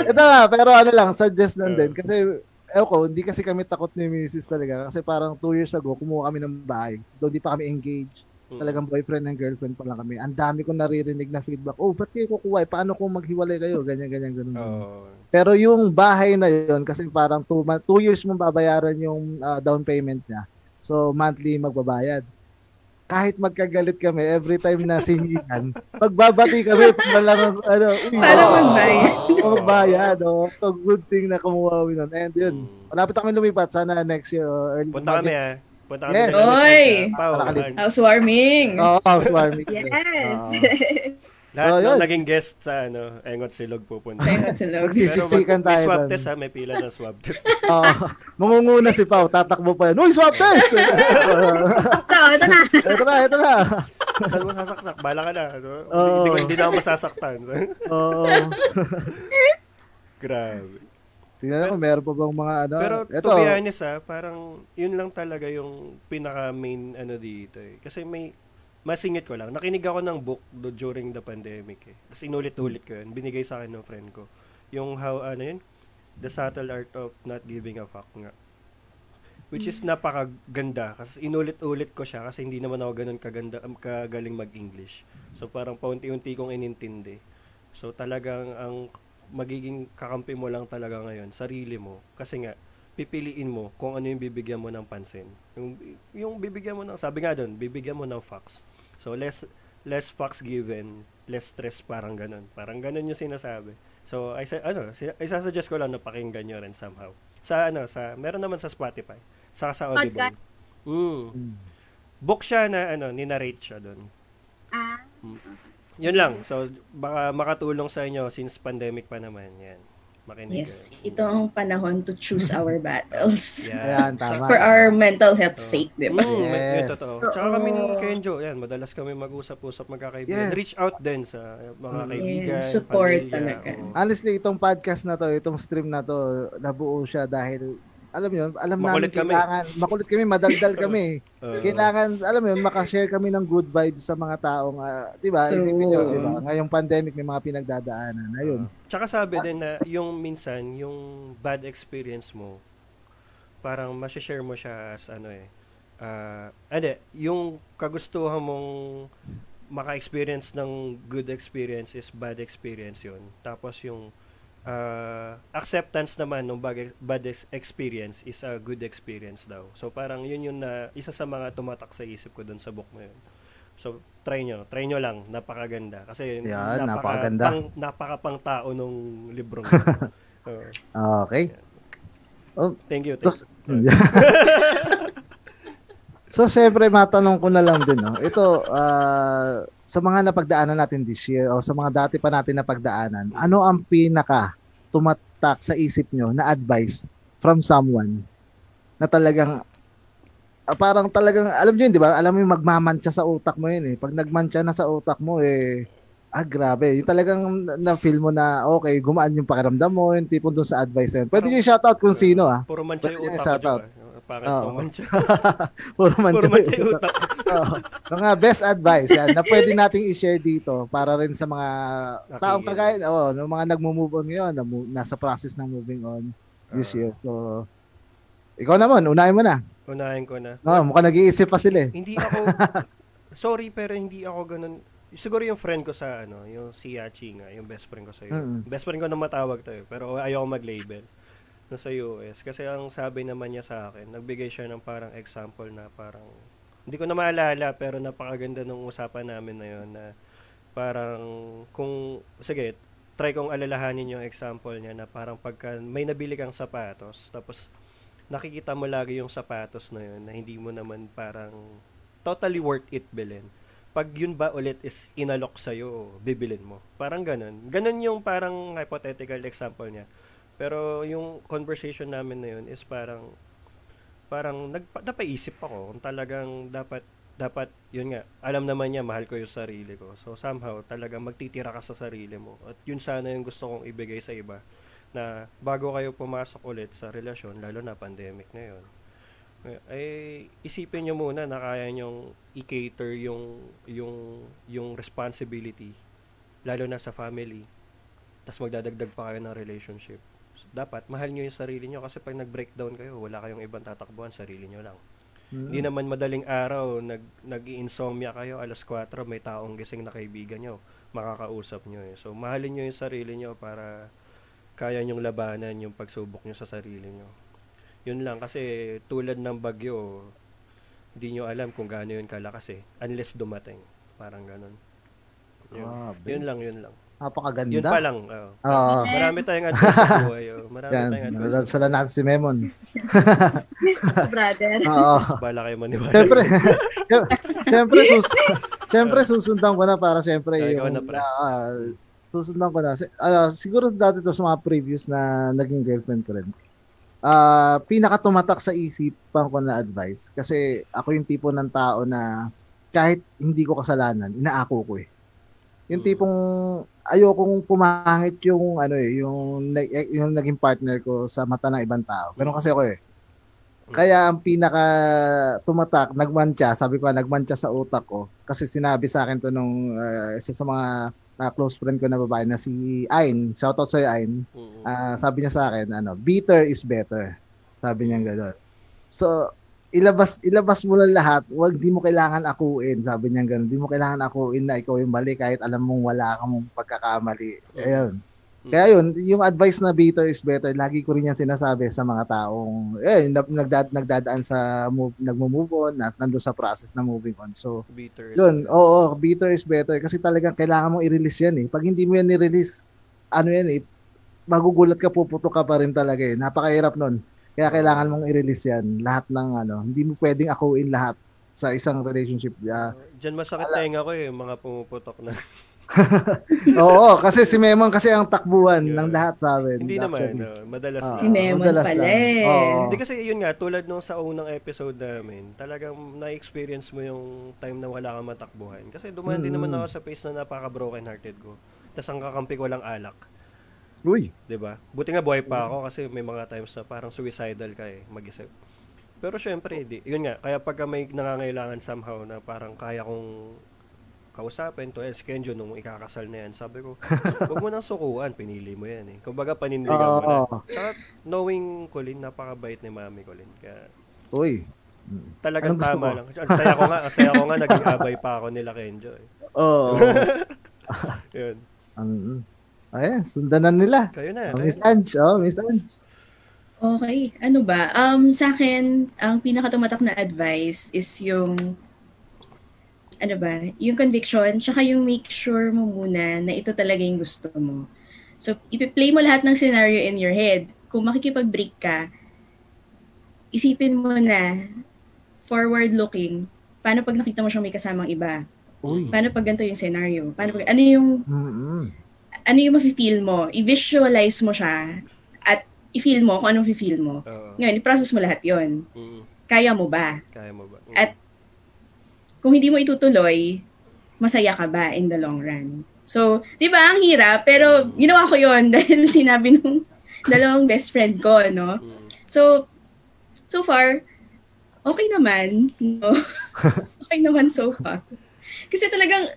Ito nga, pero ano lang, suggest lang din. Kasi, ewan ko, hindi kasi kami takot ni Mrs. talaga. Kasi parang two years ago, kumuha kami ng bahay. Doon di pa kami engaged. Mm. Talagang boyfriend and girlfriend pa lang kami. Ang dami kong naririnig na feedback. Oh, ba't kayo kukuha? Eh, Paano kung maghiwalay kayo? Ganyan, ganyan, ganun. Oo. Pero yung bahay na yun, kasi parang two, two years mong babayaran yung ah, down payment niya. So, monthly magbabayad. Kahit magkagalit kami, every time na singilan, magbabati kami pag lang, ano, uy, Para oh, magbayad. magbayad, oh. So, good thing na kumuha kami nun. And yun, Mm. malapit kami lumipat. Sana next year or early. Punta kami ah. Punta kami. Yes. Oy! Housewarming. Oo, oh, housewarming. Yes. Oo. Lahat So, ng yun. naging guest sa ano, Engot Silog pupunta. Tayo. Magsi- Pero Sisiksikan mag- may tayo swab test ha, may pila ng swab test. Oo. mangunguna si Pao, tatakbo pa yan. Uy, swap test! Ito, ito na. ito na, ito na. Saan mo sasaksak? Bala ka na. Ano? Oo. Hindi, ko, hindi na ako masasaktan. Oo. Grabe. Tingnan ko, meron pa bang mga ano? Pero ito, to be honest ha, parang yun lang talaga yung pinaka main ano dito eh. Kasi may masingit ko lang. Nakinig ako ng book do, during the pandemic eh. Tapos inulit-ulit ko yun. Binigay sa akin ng friend ko. Yung how, ano yun? The Subtle Art of Not Giving a Fuck nga. Which is napakaganda. Kasi inulit-ulit ko siya kasi hindi naman ako ganun kaganda, um, kagaling mag-English. So parang paunti-unti kong inintindi. So talagang ang magiging kakampi mo lang talaga ngayon, sarili mo. Kasi nga, pipiliin mo kung ano yung bibigyan mo ng pansin. Yung, yung bibigyan mo ng, sabi nga doon, bibigyan mo ng facts. So, less, less facts given, less stress, parang ganun. Parang ganun yung sinasabi. So, I, sa- ano, I suggest ko lang na pakinggan nyo rin somehow. Sa, ano, sa, meron naman sa Spotify. Saka sa Audible. Podcast? Mm. Hmm. Book siya na, ano, ninarrate siya doon. Ah, Yun lang. So, baka makatulong sa inyo since pandemic pa naman. Yan. Makinig Yes, kayo. ito ang panahon to choose our battles. Yeah. Ayan, tama. For our mental health Oo. sake, di ba? Mm, Yes. totoo. Oo. Tsaka kami ni Kenjo, yan, madalas kami mag-usap-usap magkakaibigan. Yes. Reach out din sa mga Mm. kaibigan, Yes, support pamilya, talaga. Honestly, itong podcast na to, itong stream na to, nabuo siya dahil alam yun, alam Makulit namin kami. kailangan, makulit kami, madaldal kami. Oo. kailangan, alam mo yun, makashare kami ng good vibes sa mga taong, ah, di ba? Isipin nyo, di ba? Ngayong pandemic, may mga pinagdadaanan. Ayun. Tsaka sabi din na yung minsan, yung bad experience mo, parang masashare mo siya as ano eh. ah ade, yung kagustuhan mong maka-experience ng good experience is bad experience yun. Tapos yung ah, acceptance naman ng bad, bad ex- experience is a good experience daw. So parang yun yun na isa sa mga tumatak sa isip ko dun sa book na yun. So try nyo, try nyo lang, napakaganda. Kasi Yan, napaka, napakaganda. Pang, napakapang tao nung librong. Oo. Okay. thank you. Thank you. so, syempre, matanong ko na lang din, no? Ito, ah, sa mga napagdaanan natin this year o sa mga dati pa natin napagdaanan, ano ang pinaka tumatak sa isip nyo na advice from someone na talagang ah, parang talagang, alam nyo yun, di ba? Alam mo yung magmamantsa sa utak mo yun eh. Pag nagmantsa na sa utak mo eh, ah, grabe. Yung talagang na- na-feel mo na, okay, gumaan yung pakiramdam mo, yung tipong dun sa advice na yun. Pwede nyo shoutout kung sino ah. Puro mancha yung utak shout out. Oo. mo mancha. Puro mancha, Puro mancha yung utak. Oo. mga best advice yan na pwede nating i-share dito para rin sa mga taong Nakikinig. kagaya, oh, ng mga nagmo-move on ngayon, na nasa process ng moving on this Ah. year. So, ikaw naman, unahin mo na. Unahin ko na. No, mukhang nag-iisip pa sila eh. Hindi ako, sorry pero hindi ako ganun siguro yung friend ko sa ano, yung si Yachi nga, yung best friend ko sa Mm. Best friend ko na matawag to eh, pero ayoko mag-label na sa US. Kasi ang sabi naman niya sa akin, nagbigay siya ng parang example na parang, hindi ko na maalala, pero napakaganda nung usapan namin na yun na parang kung, sige, try kong alalahanin yung example niya na parang pagka may nabili kang sapatos, tapos nakikita mo lagi yung sapatos na yun na hindi mo naman parang totally worth it bilhin. Pag yun ba ulit is inalok sa'yo, bibilin mo. Parang ganun. Ganun yung parang hypothetical example niya. Pero yung conversation namin na yun is parang parang nagpa, napaisip ako kung talagang dapat dapat yun nga alam naman niya mahal ko yung sarili ko. So somehow talagang magtitira ka sa sarili mo. At yun sana yung gusto kong ibigay sa iba na bago kayo pumasok ulit sa relasyon lalo na pandemic ngayon eh isipin niyo muna na kaya niyong i-cater yung yung yung responsibility lalo na sa family. Tapos magdadagdag pa kayo ng relationship dapat mahal nyo yung sarili nyo kasi pag nag-breakdown kayo, wala kayong ibang tatakbuhan, sarili nyo lang. Hindi naman madaling araw, nag, nag-insomnia kayo, alas 4, may taong gising na kaibigan nyo, makakausap nyo eh. So, mahalin nyo yung sarili nyo para kaya nyong labanan yung pagsubok nyo sa sarili nyo. Yun lang, kasi tulad ng bagyo, hindi nyo alam kung gaano yun kalakas eh, unless dumating. Parang ganun. Yun, Ah, yun lang, yun lang. Napakaganda. Yun pa lang. oo. Oo. Marami tayong advice sa buhay. oh. Marami Yan, tayong advice. natin si Memon. Brother. Oo. Bala kayo maniwala. Siyempre, siyempre, sus siyempre susundan ko na para siyempre Ikaw yung, na, ah, susundan ko na. Ah, siguro dati to sa mga previews na naging girlfriend ko rin. Ah, pinaka tumatak sa isipan ko na advice kasi ako yung tipo ng tao na kahit hindi ko kasalanan, inaako ko eh. Yung Mm. tipong ayokong pumangit yung ano eh, yung eh, yung naging partner ko sa mata ng ibang tao. Pero kasi ako eh. Kaya ang pinaka tumatak, nagmantya, sabi ko nagmantya sa utak ko kasi sinabi sa akin to nung uh, isa sa mga uh, close friend ko na babae na si Ain. Shoutout sa Ain. Mm. Ah, sabi niya sa akin, ano, bitter is better. Sabi niya gano'n. So, ilabas ilabas mo lang lahat, wag di mo kailangan akuin, sabi niya gano'n. Di mo kailangan akuin na ikaw yung mali kahit alam mong wala kang pagkakamali. Ayun. Kaya yun, yung advice na bitter is better, lagi ko rin yan sinasabi sa mga taong eh, nag- nagdad, nagdadaan sa move, nagmo-move on at nandoon sa process na moving on. So, Bitter. yun, oo, bitter is better kasi talagang kailangan mong i-release yan eh. Pag hindi mo yan ni-release, ano yan eh, magugulat ka, puputok ka pa rin talaga eh. Napakahirap nun. Kaya kailangan mong i-release yan. Lahat ng ano, hindi mo pwedeng akuin lahat sa isang relationship. Ah, Diyan masakit tenga ko eh, yung mga pumuputok na. oo, kasi si Memon kasi ang takbuhan Yeah. ng lahat sa amin. Hindi naman, no, madalas. Ah, Si Memon madalas pala eh. Oo. Hindi kasi yun nga, tulad nung sa unang episode namin, talagang na-experience mo yung time na wala kang matakbuhan. Kasi dumaan din Mm. naman ako sa phase na napaka-broken hearted ko. Tapos ang kakampi ko lang alak. Uy, 'di ba? Buti nga buhay pa ako kasi may mga times na parang suicidal ka eh, mag-isip. Pero syempre, di, yun nga, kaya pagka may nangangailangan somehow na parang kaya kong kausapin to, eh, Kenjo, nung ikakasal na yan, sabi ko, huwag mo nang sukuan, pinili mo yan eh. Kumbaga, panindigan mo na. oo. Tsaka, knowing Colin, napakabait ni Mami Colin. Kaya, Uy. talagang Anong tama mo? lang. Ang saya ko nga, ang saya ko nga, naging abay pa ako nila Kenjo eh. Oo. Yun. Ang Ayan, sundanan nila. Kayo na. Oh, Miss na. Ange, oh, Miss Ange. Okay, ano ba? Um, sa akin, ang pinakatumatak na advice is yung ano ba, yung conviction, tsaka yung make sure mo muna na ito talaga yung gusto mo. So, ipi-play mo lahat ng scenario in your head. Kung makikipag-break ka, isipin mo na forward-looking, paano pag nakita mo siyang may kasamang iba? Uy. Paano pag ganito yung scenario? Paano pag, ano yung Mm-mm. Ano yung mafe-feel mo, i-visualize mo siya at i-feel mo kung anong feel mo. Oo. Ngayon, i-process mo lahat yon. Mm, Kaya mo ba? kaya mo ba? Mm. At- Kung hindi mo itutuloy, masaya ka ba in the long run? So, di ba, ang hirap, pero ginawa ko yon dahil sinabi nung dalawang best friend ko, no? Mm. So, so far, okay naman. No? okay naman so far. Kasi talagang,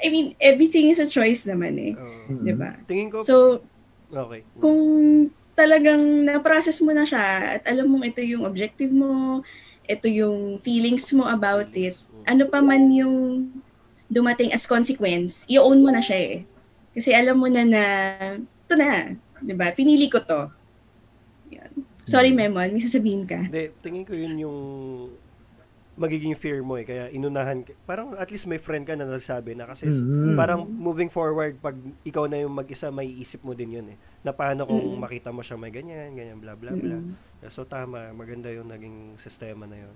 I mean, everything is a choice naman eh. Oo. Di ba? Tingin ko, So, okay. kung talagang na-process mo na siya at alam mong ito yung objective mo, ito yung feelings mo about it, ano pa man yung dumating as consequence, i-own mo na siya eh. Kasi alam mo na na, ito na, di ba? Pinili ko to. Yan. Sorry, Hmm. Memon, may sasabihin ka. Hindi, tingin ko yun yung magiging fear mo eh. Kaya inunahan, parang at least may friend ka na nagsabi na kasi s- Mm. parang moving forward, pag ikaw na yung mag-isa, may isip mo din yun eh. Na paano kung Mm. makita mo siya may ganyan, ganyan, bla bla bla. Mm. So tama, maganda yung naging sistema na yun.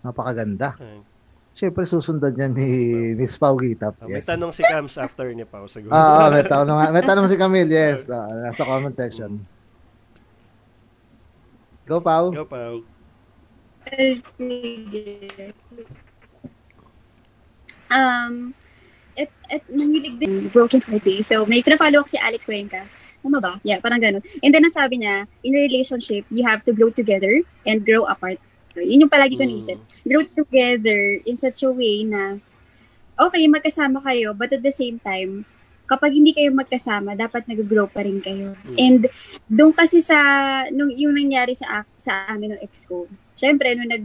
Napakaganda. Ayun. Siyempre susundan yan ni Miss Pau Gitap. Ah, May Yes. tanong si Cams after ni Pao siguro. Ah, ah, may tanong, may tanong si Camille, yes. Ah, nasa comment section. Go, Pau. Yo, Pao. Sige. Um, et, et, nangilig din Broken Hearted. So, may pinafollow ako si Alex Cuenca. Tama ba? Yeah, parang ganun. And then, ang sabi niya, in relationship, you have to grow together and grow apart. So, yun yung palagi ko Mm. naisip. Grow together in such a way na, okay, magkasama kayo, but at the same time, kapag hindi kayo magkasama, dapat nag-grow pa rin kayo. Mm. And doon kasi sa, nung, yung nangyari sa, sa amin ng ex ko, syempre, nung nag,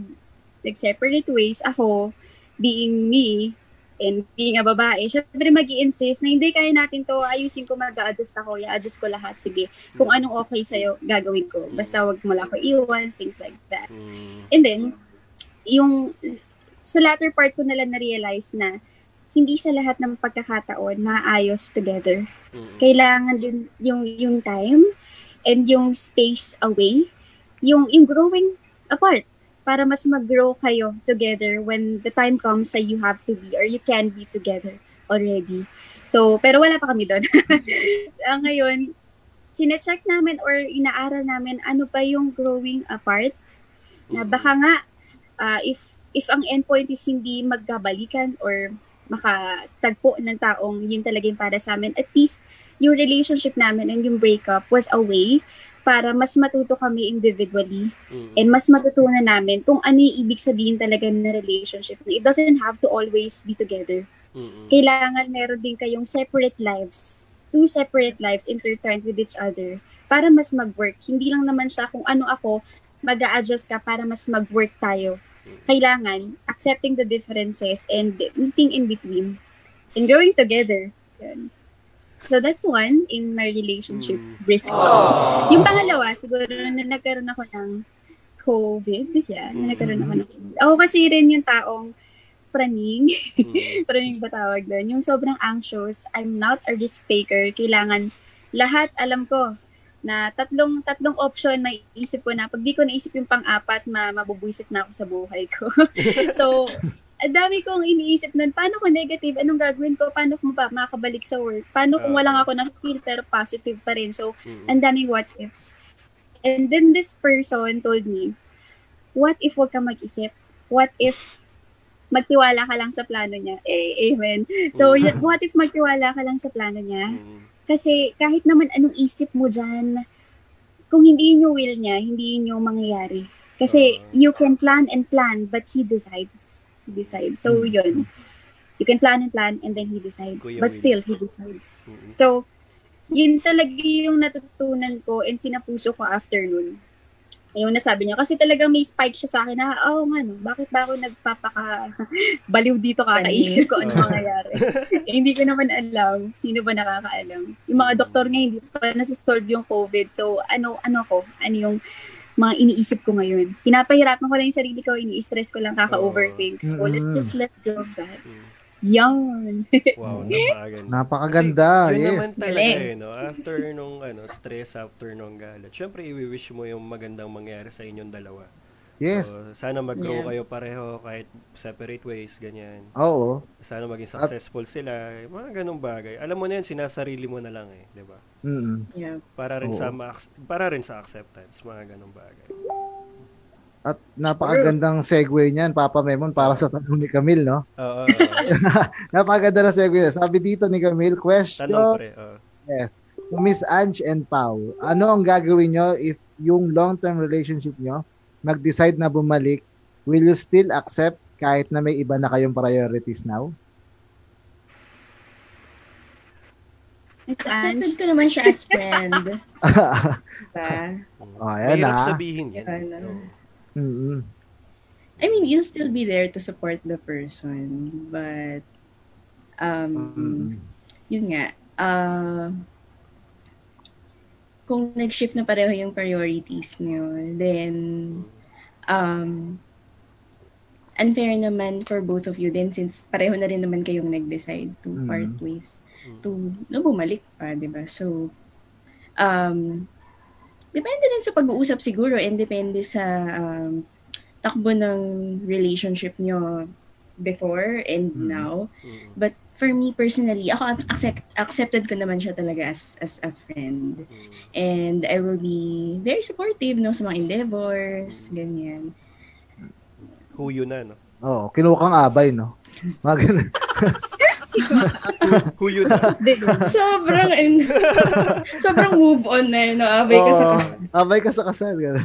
nag-separate ways, ako, being me, and being a babae, syempre mag insist na hindi kaya natin to, ayusin ko mag-adjust ako, i-adjust ko lahat, sige. Kung anong okay sa'yo, gagawin ko. Basta wag mo lang ako iwan, things like that. Mm. And then, yung sa latter part ko na lang na-realize na hindi sa lahat ng pagkakataon maayos together. Kailangan din yung yung time and yung space away, yung yung growing apart para mas mag-grow kayo together when the time comes sa you have to be or you can be together already. So, pero wala pa kami doon. Ah, ngayon, chinecheck namin or inaaral namin ano pa yung growing apart na baka nga ah, if if ang endpoint is hindi magkabalikan or makatagpo ng taong yun talaga yung para sa amin, at least yung relationship namin and yung breakup was a way para mas matuto kami individually Mm. and mas matutunan namin kung ano yung ibig sabihin talaga ng relationship. It doesn't have to always be together. Mm. Kailangan meron din kayong separate lives. Two separate lives intertwined with each other para mas mag-work. Hindi lang naman siya kung ano ako, mag adjust ka para mas mag-work tayo. Kailangan accepting the differences and meeting in between and growing together. Yun. So that's one in my relationship Mm. breakup. Yung pangalawa, siguro na nagkaroon ako ng COVID. Yeah, na nagkaroon ako ng Ako kasi rin yung taong praning. Mm. praning ba tawag doon? Yung sobrang anxious. I'm not a risk taker. Kailangan lahat alam ko na tatlong tatlong option may isip ko na pag di ko naisip yung pang-apat ma mabubuisit na ako sa buhay ko. so ang dami kong iniisip nun, paano kung negative, anong gagawin ko, paano kung pa makabalik sa work, paano kung walang ako na feel pero positive pa rin. So, Mm. ang daming what ifs. And then this person told me, what if wag ka mag-isip? What if magtiwala ka lang sa plano niya? Eh, amen. So, Mm. yun, what if magtiwala ka lang sa plano niya? Kasi kahit naman anong isip mo dyan, kung hindi yun yung will niya, hindi yun yung mangyayari. Kasi Ah. you can plan and plan, but he decides. He decides. So, Mm. yun. You can plan and plan, and then he decides. Kuya but Will. still, he decides. Mm. So, yun talaga yung natutunan ko and sinapuso ko after nun. Yung nasabi niya. Kasi talagang may spike siya sa akin na, oh nga no, bakit ba ako nagpapaka baliw dito kakaisip ko ano mangyayari. eh, hindi ko naman alam. Sino ba nakakaalam? Yung mga doktor nga hindi pa nasa-solve yung COVID. So, ano, ano ko? Ano yung mga iniisip ko ngayon. Pinapahirapan ko lang yung sarili ko, ini-stress ko lang, kaka-overthink. So, let's Mm. just let go of that. Mm. Yan. Wow, napakaganda. Napakaganda, Kasi yun yes. naman talaga eh, no? After nung ano, stress, after nung galit. Syempre, i-wish mo yung magandang mangyari sa inyong dalawa. Yes. So, sana mag-grow Yeah. kayo pareho kahit separate ways, ganyan. Oo. Sana maging successful sila. Yung Mga ganong bagay. Alam mo na yan, sinasarili mo na lang eh, di ba? Mm. Yeah. Para rin Oo. sa ma- para rin sa acceptance, mga ganong bagay. At napakagandang segue niyan, Papa Memon, para sa tanong ni Camille, no? Oo. oo. Napakaganda na segue. Sabi dito ni Camille, question, Tanong pre. oo. yes, Miss Ange and Pau, ano ang gagawin nyo if yung long-term relationship nyo mag-decide na bumalik, will you still accept kahit na may iba na kayong priorities now? Accepted ko naman siya as friend. diba? Oh, ayan Mahirap ah. sabihin yan. Yan. Oo. Mm-mm. I mean, you'll still be there to support the person, but um, Mm. yun nga, uh, kung nag-shift na pareho yung priorities nyo, then um, unfair naman for both of you then since pareho na rin naman kayong nag-decide to Mm. part ways Mm. to no, bumalik pa, di ba? So, um, depende rin sa pag-uusap siguro and depende sa um, takbo ng relationship nyo before and Mm. now. Mm. But for me personally, ako accept, accepted ko naman siya talaga as, as a friend. Mm. And I will be very supportive no, sa mga endeavors, ganyan. Huyo na, no? Oo, kinuha kang abay, no? Mga ganun. Huyo na. sobrang, sobrang move on na yun, no? Abay ka sa Oo, kasal. Abay ka sa kasal. ganun.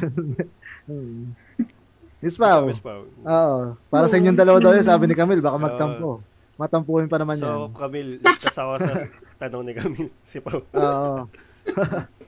Miss Pao. Miss Pao. Oo. Para sa inyong dalawa daw yun, sabi ni Camille, baka magtampo. Matampuhin pa naman yan. So, Camille, ligtas ako sa tanong ni Camille. Si Pao. Oo.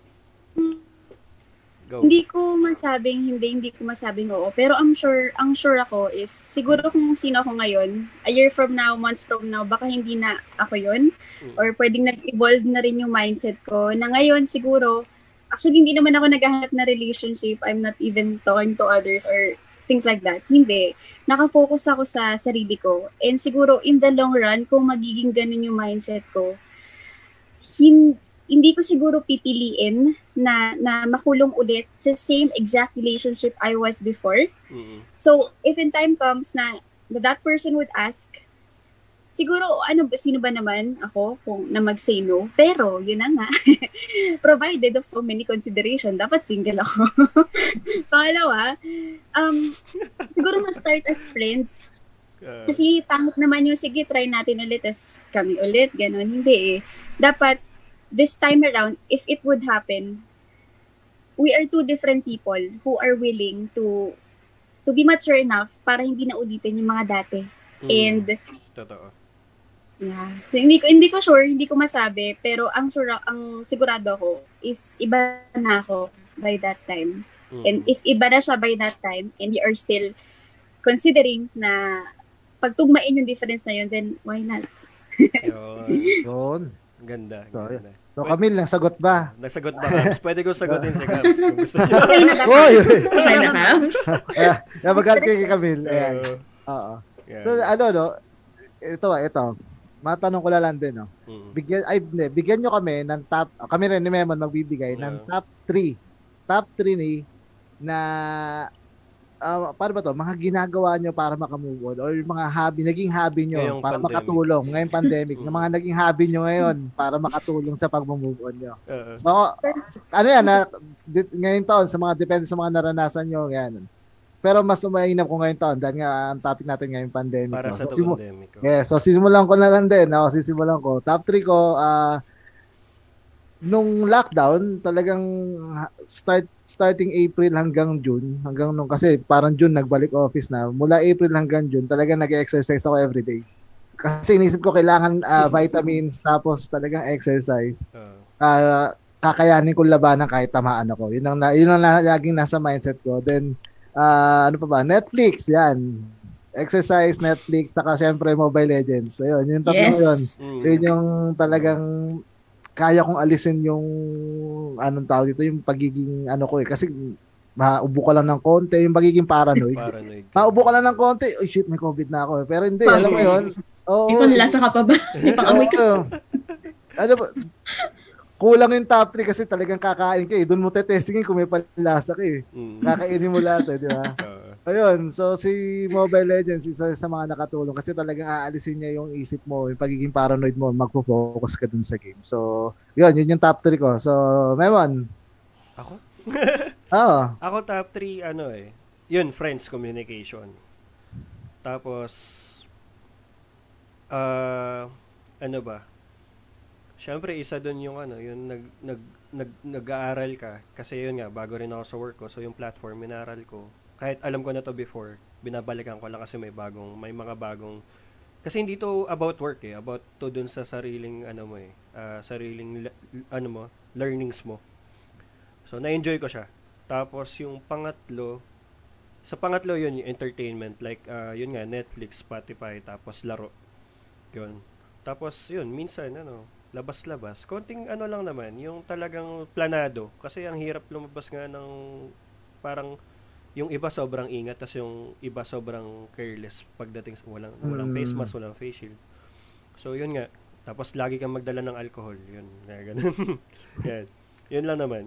Go. Hindi ko masabing hindi, hindi ko masabing oo. Pero I'm sure, ang sure ako is, siguro kung sino ako ngayon, a year from now, months from now, baka hindi na ako yun. Mm. Or pwedeng nag-evolve na rin yung mindset ko. Na ngayon, siguro, actually, hindi naman ako naghahanap na relationship. I'm not even talking to others or things like that. Hindi. Nakafocus ako sa sarili ko. And siguro, in the long run, kung magiging ganun yung mindset ko, hin- hindi ko siguro pipiliin na na makulong ulit sa same exact relationship I was before. Mm. So, if in time comes na, na that person would ask, siguro, ano sino ba naman ako kung na mag-say no? Pero, yun na nga, provided of so many consideration, dapat single ako. Pangalawa, um, siguro mag-start as friends. Kasi pangit naman yung, sige, try natin ulit, as kami ulit, ganun. Hindi eh. Dapat, this time around, if it would happen, we are two different people who are willing to to be mature enough para hindi na ulitin yung mga dati. mm. And, Totoo. Yeah. So, hindi ko, hindi ko sure, hindi ko masabi, pero ang sure, ang sigurado ko is iba na ako by that time. Mm. And if iba na siya by that time, and you are still considering na pagtugmain yung difference na yun, then why not? Yun. Yun. Ganda. So, ganda. So, Camille, nasagot ba? Nasagot ba, Kams? Pwede ko sagutin si Kams kung gusto niyo. Okay na ba? Uy. Okay na, Kams? Ayan, yeah, magalit kay Camille. Ayan. Uh, Oo. yeah. So, ano, no? Ito, ito. Matanong ko lang din, no? Mm. Bigyan, ay, hindi, bigyan nyo kami ng top, kami rin ni Memon magbibigay ng Yeah. top 3. Top 3 ni na ah, paano ba to? Mga ginagawa nyo para makamove on or mga hobby, naging hobby nyo Ngayong para pandemic. makatulong ngayong pandemic, Mm. na mga naging hobby nyo ngayon para makatulong sa pag-move on nyo. Uh, So, ano yan, na, di, ngayon taon, sa mga, depende sa mga naranasan nyo, yan. Pero mas umainap ko ngayon taon dahil nga ang topic natin ngayong pandemic. para no? sa So, simu- pandemic. oh. Yeah, so simulan ko na lang din. Ako, sisimulan ko. Top 3 ko, ah, nung lockdown, talagang start starting April hanggang June, hanggang nung, kasi parang June nagbalik office na. Mula April hanggang June, talagang nag-exercise ako everyday. Kasi inisip ko kailangan ah, vitamins, tapos talagang exercise. Uh, kakayanin ko labanan kahit tamaan ako. Yun ang, yun ang laging nasa mindset ko. Then, ah, ano pa ba? Netflix, yan. Exercise, Netflix, saka syempre Mobile Legends. Ayun, yung tatlo Yes. yun. mm. Yun yung talagang kaya kong alisin yung anong tawag dito, yung pagiging ano ko eh. Kasi maubo ka lang ng konti, yung pagiging paranoid. Paranoid. Maubo ka lang ng konti, oh shit, may COVID na ako eh. Pero hindi, Parang- alam mo yun. Oo. May panlasa ka pa ba? May pangamoy ka. Ano ba? Kulang yung top 3 kasi talagang kakain ka eh. Doon mo tetestingin kung may panlasa ka eh. Mm. Kakainin mo lahat eh, di ba? Uh, Ayun, so si Mobile Legends isa sa mga nakatulong kasi talagang aalisin niya yung isip mo, yung pagiging paranoid mo, magfo-focus ka dun sa game. So, yun, yun yung top 3 ko. So, Memon. ako? Oo. Ako top 3, ano eh. Yun, friends communication. Tapos, ah, ano ba? Siyempre, isa doon yung ano, yung nag, nag, nag, nag-aaral ka. Kasi yun nga, bago rin ako sa work ko. So, yung platform, minaral ko. Kahit alam ko na to before, binabalikan ko lang kasi may bagong, may mga bagong, kasi hindi to about work eh, about to dun sa sariling, ano mo eh, ah, sariling, ano mo, learnings mo. So, na-enjoy ko siya. Tapos, yung pangatlo, Sa pangatlo yun, yung entertainment. Like, ah, yun nga, Netflix, Spotify, tapos laro. Yun. Tapos yun, minsan, ano, labas-labas. Konting ano lang naman, yung talagang planado. Kasi ang hirap lumabas nga ng parang yung iba sobrang ingat, tas yung iba sobrang careless pagdating sa walang, walang face Mm. mask, walang face shield. So yun nga. Tapos lagi kang magdala ng alcohol. Yun, nga ganun. yan. Yun lang naman.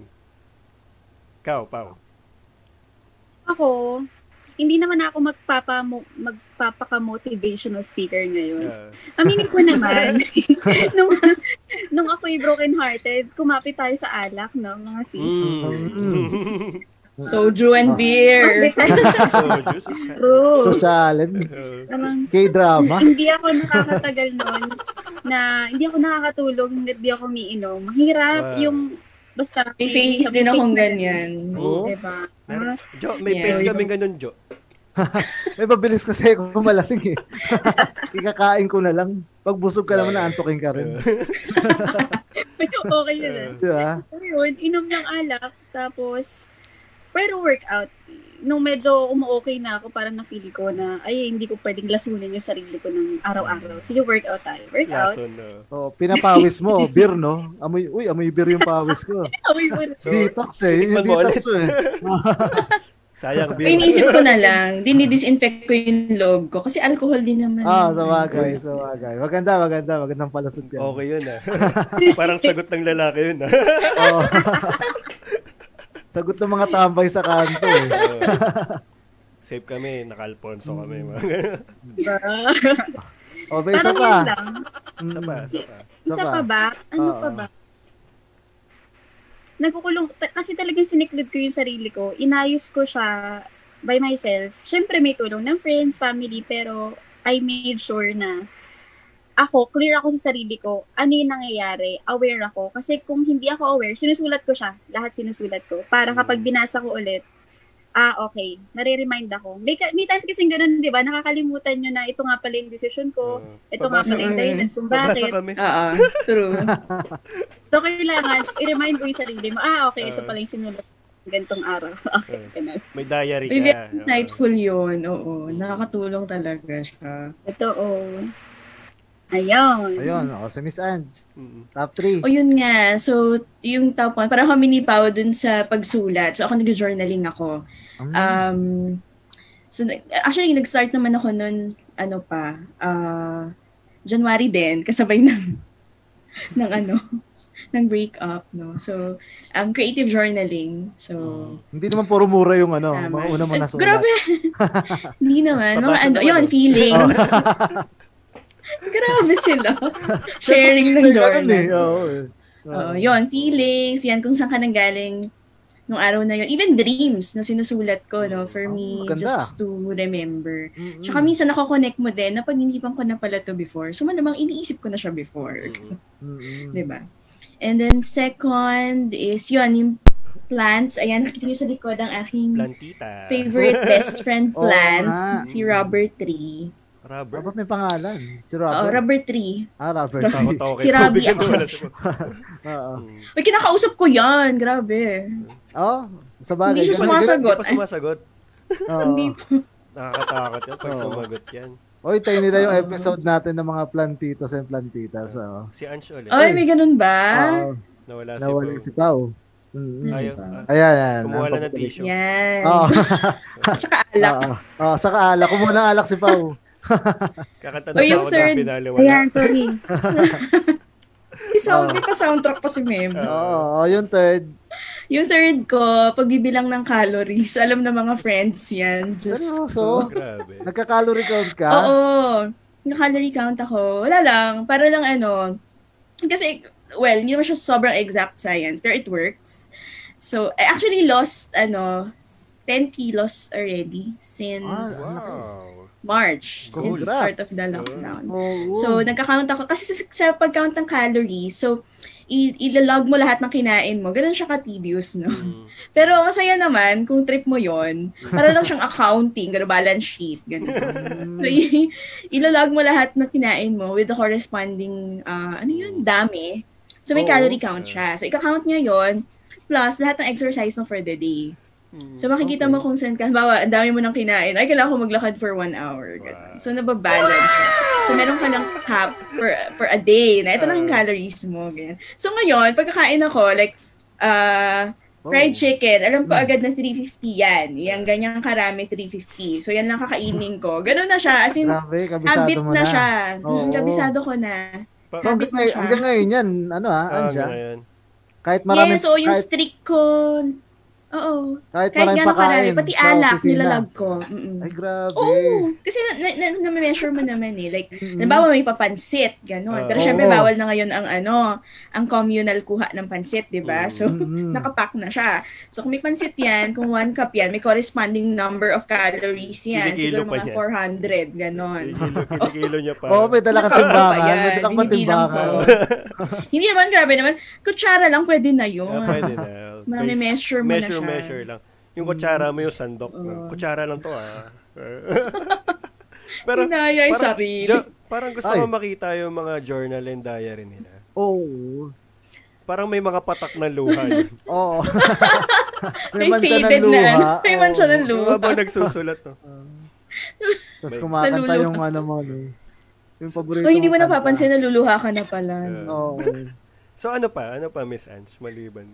Kao, pao. Ako, hindi naman ako magpapa magpapaka-motivational speaker ngayon. Ah, Aminin ko naman, nung, nung ako'y broken-hearted, kumapit tayo sa alak, no, mga sis. mm. Soju and Ah. beer. so, juice. True. Parang, K-drama. hindi ako nakakatagal noon na hindi ako nakakatulog, hindi ako umiinom. Mahirap Wow. yung basta May face din akong ganyan. Oo. Diba? Meron- Jo, may Yeah. face kami ganun, Jo. May pabilis kasi ako malasing eh. Ikakain ko na lang. Pag busog ka naman, naantokin ka rin. okay yun. eh. Di ba? So yun, inom ng alak, tapos, pero workout. Nung medyo umu-okay na ako, parang na-feel ko na, ay, hindi ko pwedeng lasunin yung sarili ko ng araw-araw. Sige, workout tayo. Workout. Lason. Oh, pinapawis mo, beer, no? Amoy, uy, amoy beer yung pawis ko. Amoy mo na. So, detox eh. Yung detox mo eh. sayang beer. iniisip ko na lang, dinidisinfect ko yung loob ko. Kasi alcohol din naman. Ah, yun. sa bagay, sa bagay. Maganda, maganda. Magandang palasot yan. Okay yun, ah. Parang sagot ng lalaki yun, ah. Oo. Sagot ng mga tambay sa kanto eh. Safe kami, naka-Alfonso kami. mga Diba? O, ba, isa Parang pa. yun lang. Isa pa, isa pa. Isa Isa pa. pa ba? Ano Oo. pa ba? Nagkukulong, ta- kasi talagang siniklod ko yung sarili ko. Inayos ko siya by myself. Siyempre may tulong ng friends, family, pero I made sure na ako, clear ako sa sarili ko, ano yung nangyayari, aware ako. Kasi kung hindi ako aware, sinusulat ko siya. Lahat sinusulat ko. Para kapag binasa ko ulit, ah, okay, nare-remind ako. May, may times kasi ganun, di ba? Nakakalimutan nyo na ito nga pala yung decision ko. Oo. ito nga pala yung dahilan kung Pabasa bakit. kami. Oo, true. So, kailangan, i-remind mo yung sarili mo, ah, okay, ito Ah. pala yung sinulat ng gantong araw. Okay, Ah. ganun. May diary May ka. very insightful yun. Oo, nakakatulong talaga siya. Ito, oh. Ayun. Ayun, o, si Miss Ange. Mm. Top 3. O yun nga, so yung top one, parang kami ni Pao dun sa pagsulat. So ako nag-journaling ako. Um, so actually, nag-start naman ako nun, ano pa, ah, January din, kasabay ng, ng ano, ng breakup, no? So, um, creative journaling. So, Hindi naman puro mura yung ano, Tama. mga una mo nasulat. Grabe. Hindi naman. Mga ano, yun, oh. feelings. Grabe sila. Sharing ng eh, journal. oo, eh. Oo, yun, feelings, yan kung saan ka nanggaling nung araw na yun. Even dreams na sinusulat ko, no, for Oh, me, maganda. just to remember. Mm-mm. Tsaka minsan nako-connect mo din na pag-inipan ko na pala to before. So malamang iniisip ko na siya before. Mm-mm. 'Di ba? And then second is yun, yung plants. Ayan, nakita niyo sa likod ang aking Plantita. favorite best friend plant, nga. si Rubber Tree. Rubber. Dapat may pangalan. Si Oo, Robert. Rubber Tree. ah, Robert. Takot ako kay Si Robbie ako. Oo. Uy, kinakausap ko yan. Grabe. Oh, sa bagay. Hindi siya sumasagot. Hindi pa sumasagot. Oo. Hindi po. Nakakatakot yan pag Oo. sumagot yan. Oy, tayo nila yung episode natin ng mga plantitos and plantitas. Oo. Si Ange ulit. Ay, may ganun ba? Oo, Nawala si nawala Pao. si Pao. Mm. Nasa- Ayaw. Pao. ah, Ayan, ayan. Kumuha lang ng tissue. Yan. Oo. Tsaka alak. Oo. Oo, saka alak. Kumuha ng alak si Pao. Kakanta O, na yung ako third. ng pinali wala. Ayan, sorry. Sound, Oo. may pa-soundtrack pa si Mem. Oo, oh, yung third. Yung third ko, pagbibilang ng calories. Alam na mga friends yan. Just Seryoso? Grabe. Nagka-calorie count ka? Oo. Yung calorie count ako. Wala lang. Para lang ano. Kasi, well, hindi naman siya sobrang exact science, pero it works. So, I actually lost, ano, 10 kilos already since Ah, Wow. March. Since the Congrats. start of the lockdown. Oo. So, nagka-count ako. Kasi sa, sa pag-count ng calories, so, i- ilalog mo lahat ng kinain mo. Ganun siya ka-tedious, no? Mm. Pero masaya naman kung trip mo yon Para lang siyang accounting, gano'n, balance sheet, ganun. Mm. so, i- ilalog mo lahat ng kinain mo with the corresponding, ah, ano yun, dami. So, may Oo. calorie count siya. So, ika-count niya yon plus lahat ng exercise mo for the day. So makikita mo Okay. kung saan ka. Halimbawa, ang dami mo nang kinain. Ay, kailangan ko maglakad for one hour. Wow. So nababalance siya. So meron ka ng cap for for a day na ito lang yung calories mo. Ganyan. So ngayon, pagkakain ako, like, uh, Oh. fried chicken, alam ko Mm. agad na 350 yan. Yung ganyang karami, 350. So yan lang kakainin ko. Ganun na siya. As in, Grabe, habit mo na, na. siya. Oo. Mm, kabisado ko na. Pa- So hanggang, Habit na hanggang ngayon yan, ano ha, Ah, Anja? ngayon. Kahit marami, yes, oo, yung kahit, streak ko. Oo. kahit, Kahit marami gano'n karami. pakain Pati alak, opisina. nilalag ko. Mm-mm. Ay, grabe. Oo. Kasi na, na, na, na-measure mo naman eh. Like, Mm-mm. Halimbawa may papansit, gano'n. Ah. Pero syempre Oo. bawal na ngayon ang ano, ang communal kuha ng pansit, 'di ba? Mm. So Mm-mm. nakapack na siya. So kung may pansit 'yan, kung one cup 'yan, may corresponding number of calories 'yan. Siguro mga niya. 400, gano'n. Kinikilo, niya pa. Oo, may dala kang timbangan. May dala kang timbangan. Hindi naman grabe naman. Kutsara lang pwede na 'yun. Ah, pwede na. Marami Base- measure mo na measure, measure lang. Yung kutsara mo yung sandok. no? Oo. Kutsara lang to ah. Pero Hinaya yung parang, sarili. Jo- parang gusto Ay. ko makita yung mga journal and diary nila. Oo. Parang may mga patak na luha. yun. Oo. May mancha ng faded na, luha. may mancha Oo. ng luha. habang nagsusulat. No? Tapos May- kumakanta Naluluha. yung ano mo. No? Yung paborito Oh, hindi mo napapansin na luluha ka na pala. Yeah. Oo. So ano pa? Ano pa, Miss Ange? Maliban.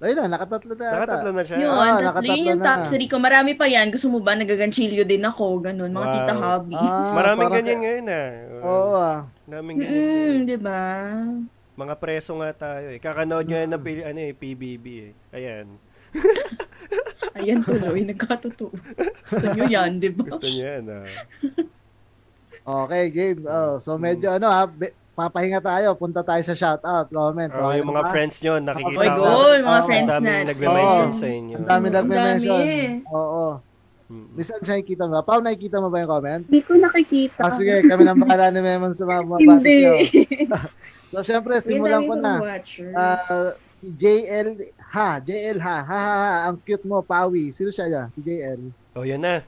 Ayun na, nakatatlo na ata. Nakatatlo na siya. Yun, Ah, tatlo nakatatlo yun yung na. top 3 ko. Marami pa yan. Gusto mo ba nagaganchilyo din ako? Ganun, mga Wow. tita hobbies. Ah, Maraming parang- ganyan ngayon ah. Oo ah. Maraming ganyan. Mm, ngayon. di ba? Mga preso nga tayo eh. Kakanood nyo yan ng P- ano, eh, PBB eh. Ayan. Ayan tuloy, nagkatotoo. Gusto nyo yan, di ba? Gusto nyo yan ah. Okay, game. Oh, so medyo ano ha, be- papahinga tayo. Punta tayo sa shoutout, comments. Oh, Okay yung na mga ba? friends nyo, nakikita Oh my ko. God, mga Oo, friends Ang daming natin. nagme-mention Oo. sa inyo. Ang dami Ang nagme-mention. dami. Oo. Mm. Miss Ange, nakikita mo ba? Pao, nakikita mo ba yung comment? Hindi ko nakikita. Ah, sige, kami nang bakala ni Memon sa mga mga Hindi. nyo. So, syempre, simulan ko na. Watchers. Ah, si JL, ha, JL, ha, ha, ha, ha, ang cute mo, Pawi. Sino siya yan? Si JL. Oh, yan na.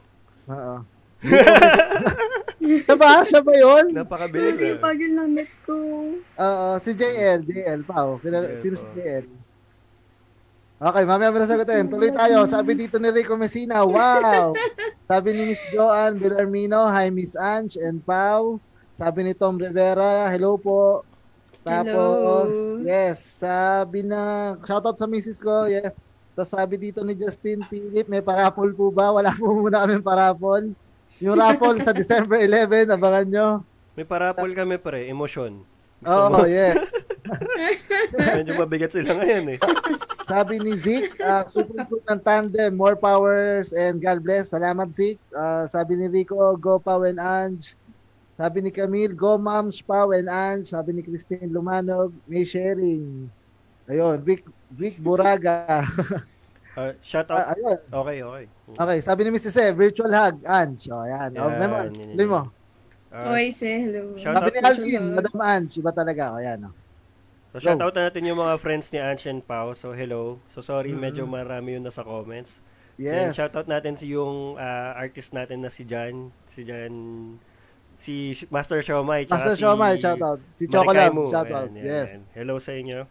Oo. siya ba? Siya ba yun? Napakabilis Hindi, pagod lang net ko. Oo, si JL, JL, Pao. Kilala- JL, Sino si. JL? Okay, mamaya mo na sagutin. Tuloy tayo. Sabi dito ni Rico Messina, wow! Sabi ni Miss Joanne Villarmino, hi Miss Ange and Pau. Sabi ni Tom Rivera, hello po. Tapos, Hello. yes, sabi na, shoutout sa misis ko, yes. Tapos sabi dito ni Justin Philip, may parapol po ba? Wala po muna kami parapol. Yung raffle sa December 11, abangan nyo. May parapol kami pre. Gusto Oo, mo? yes. Medyo mabigat sila ngayon eh. Sabi ni Zeke, uh, super good ng tandem, more powers and God bless. Salamat Zeke. Uh, sabi ni Rico, go Pau and Ange. Sabi ni Camille, go moms Pau and Ange. Sabi ni Christine Lumanog, may sharing. Ayun, Vic, Vic Buraga. Uh, shout out. Ah, ayun. Okay, okay. Okay, sabi ni Mrs. E, virtual hug, Ange. O, yan. O, Yan, memo, yan, yan, tuloy mo. Uh, Oy, say hello. Shout Sabi out ni Alvin, Madam Ange, iba talaga. O, yan. O. So shout out na natin yung mga friends ni Ange and Pau. So hello. So sorry, Mhm. medyo marami yun nasa comments. And Yes. shout out natin si yung ah, artist natin na si Jan, si Jan si Master Shomai Master si Siomay, shout out. Si Chocolate, Mo. shout out. Ayan, Yes. yan. Hello sa inyo.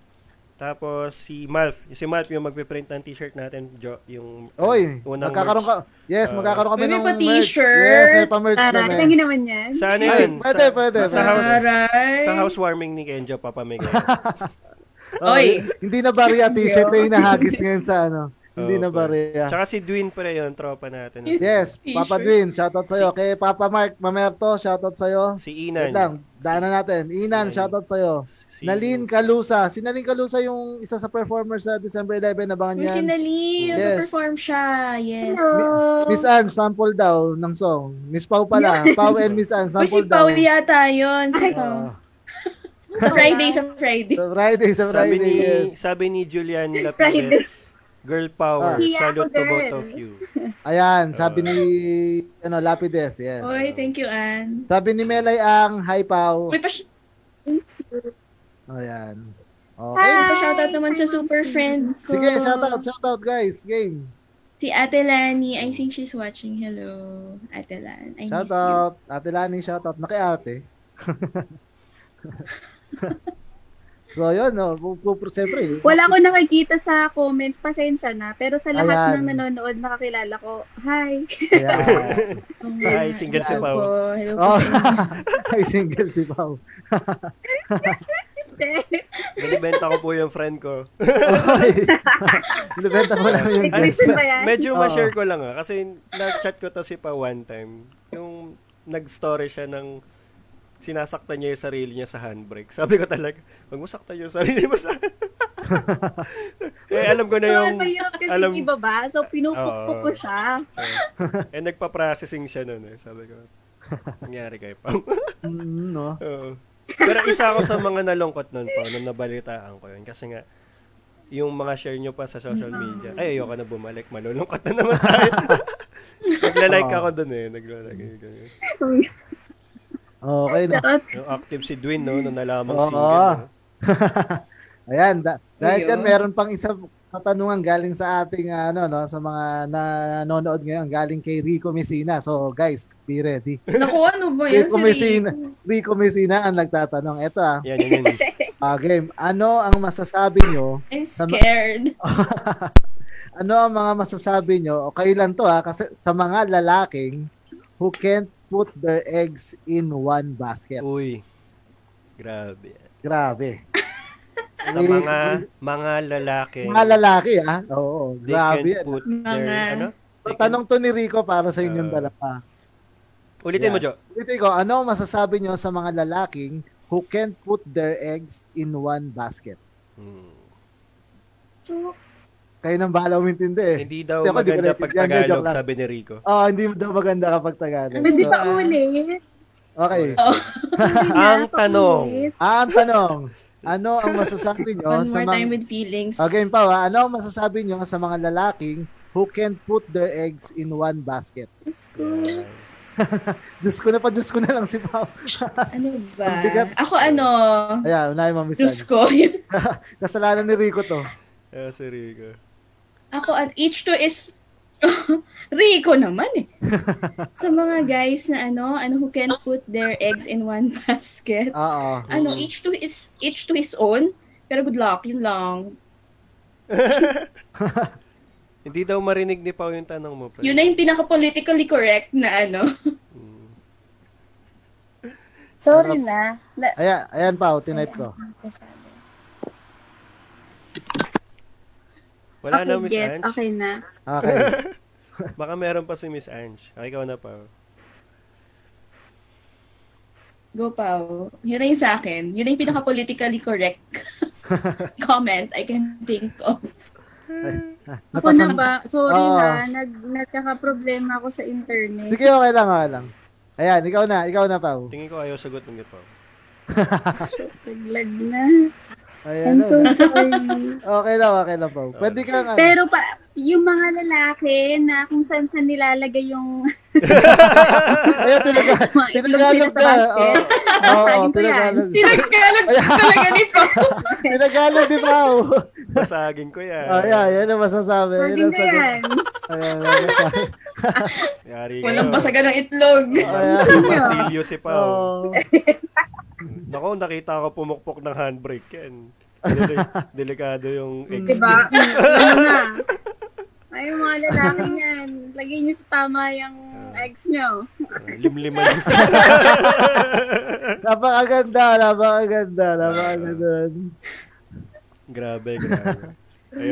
Tapos si Malf, si Malf yung magpe-print ng t-shirt natin, jo, yung Oy, unang magkakaroon merch. ka. Yes, Ah. magkakaroon kami ng pa merch. t-shirt. Yes, may pa-merch Tara, kami. tingin naman yan. Sa ano Ay, yun? pwede, sa, pwede, Sa house, Aray. sa housewarming ni Kenjo papamigay. Oh, Oy. Hindi na barya t-shirt na hinahagis ngayon sa ano. Hindi na barya. Tsaka si Dwin pre yun, tropa natin. Yes. Papa Dwin, shoutout sa'yo. Kay Papa Mark Mamerto, shoutout sa'yo. Si Wait Inan. lang, daanan natin. Inan, Si- shoutout sa'yo. Si, Nalin Kalusa. Si Nalin Kalusa yung isa sa performer sa December 11. Abangan Uy, si. Nalin, Yes. perform siya. Yes. Hello. Miss Anne, sample daw ng song. Miss Pau pala. Pau and Miss si sample daw. Pao yata yun. Si. Ah, Sa Friday, sa Friday. sa Friday, sa sabi Friday, ni yes. sabi ni Julian Friday. Girl power, Ah. Salute to both of you. Ayan, sabi ni ano, Lapides, yes. Uy, thank you, Ann. Sabi ni Melay ang hi Pau. Uy, pa, Ayan. Okay. Hi. pa shoutout naman sa super friend ko. Sige, shoutout, shoutout guys. Game. Si Ate Lani, I think she's watching. Hello, Ate Lan. I miss you. Shoutout. Ate Lani, shoutout. Naki ate. So, yun, no. Siyempre. Wala ko nakikita sa comments, pasensya na. Pero sa lahat Ayan. ng nanonood, nakakilala ko, hi. Hi, single si Pao. Hello po Oh, ay, single si Pao. Binibenta ko po yung friend ko. Binibenta mo lang yung guest. Medyo ma-share ko lang ah. Kasi nag-chat ko to si Pa one time. Yung nag-story siya ng sinasaktan niya yung sarili niya sa handbrake. Sabi ko talaga, wag mo saktan yung sarili mo sa Eh, alam ko na yung... mahirap kasi alam- ibaba. So, pinupukpuk ko siya. eh, nagpa-processing siya nun eh. Sabi ko, nangyari kay Pam. Mm, no? Oo. Pero isa ako sa mga nalungkot nun po, nung nabalitaan ko yun. Kasi nga, yung mga share nyo pa sa social media, ay, ayoko na bumalik, malulungkot na naman tayo. Nagla-like ako dun eh, nagla-like. Okay, no? Yung active si Dwin, no, nung nalamang Oo. single. No? Ayan, da- dahil kan meron pang isang katanungan galing sa ating ano no sa mga nanonood ngayon galing kay Rico Messina. So guys, be ready. Naku, ano ba yan Rico si Messina, Rico? Messina ang nagtatanong. Ito ah, Yan, yan, yan. ah, game. Ano ang masasabi nyo? I'm scared. Ano ang mga masasabi nyo? O kayo lang to ah, kasi sa mga lalaking who can't put their eggs in one basket. Uy. Grabe. Grabe. Sa mga mga lalaki, Mga lalaki ah. Oo, they grabe. can put Mga- their, ano? So, tanong to ni Rico para sa inyong Ah. dalawa. Ulitin mo, Yeah. Jo. Ulitin ko, ano ang masasabi nyo sa mga lalaking who can't put their eggs in one basket? Hmm. Kayo nang bahala umintindi eh. Hindi daw Hindi ako, ko maganda naiintindihan. pag Hindi, joke Tagalog, lang. sabi ni Rico. Oh, hindi daw maganda kapag Tagalog. Hindi So, pa ulit. okay. Hindi na, Ang tanong. Ah, ang tanong, ano ang masasabi nyo One sa more mga... time with feelings. Okay, pa ha? Ano ang masasabi nyo sa mga lalaking who can't put their eggs in one basket? Diyos ko. Diyos ko na pa, Diyos ko na lang si Pao. Ano ba? Bigat. Ako ano, Ayan, unahin mo, Miss Diyos ko. Kasalanan ni Rico to. Eh, si Rico. Ako at each to is Rico naman eh. sa mga guys na ano, ano who can put their eggs in one basket. Oo. Ano, Mm. each to is each to his own. Pero good luck, yun lang. Hindi daw marinig ni Pao yung tanong mo. pre. Yun na yung pinaka-politically correct na ano. Hmm. Sorry na. na Ayan, ayan Pao, tinype ko. Masasabi. Wala na, okay, Miss gets. Ange. Okay na. Okay. Baka meron pa si Miss Ange. Ay, ikaw na, Pao. Go Pao. Yun na yung sa akin. Yun na yung pinaka-politically correct comment I can think of. Ako na ba? Sorry Oo. na. Nag, nagkaka-problema ako sa internet. Sige, okay lang, okay lang. Ayan, ikaw na, ikaw na, Pao. Tingin ko ayaw sagot ng Pao. Naglag na. Ayan, I'm so sorry. Okay lang, okay lang, Pao. Pwede kang, ano, Pero pa, yung mga lalaki na kung saan saan nilalagay yung ayan, tinaga, mga itlog tinagalog nila sa ka. basket. Oo, Basagin ko yan. tinagalog. Sinagkalag talaga nito. Tinagalog di Pao. Basagin ko yan. Oh, yeah, yan ang masasabi. Yan Pwede ang na sagot. yan. Ayan, ayan. Yari Walang basagan ng itlog. Ayan. Martilyo si Pao. Oh. Nako, nakita ko pumukpok ng handbrake yan. Deli- delikado yung ex. Diba? ano na? Ay, yung mga lalaki niyan, lagay nyo sa tama yung ex nyo. Uh, limliman. Napakaganda, napakaganda, napakaganda. grabe, grabe. Na. Ay,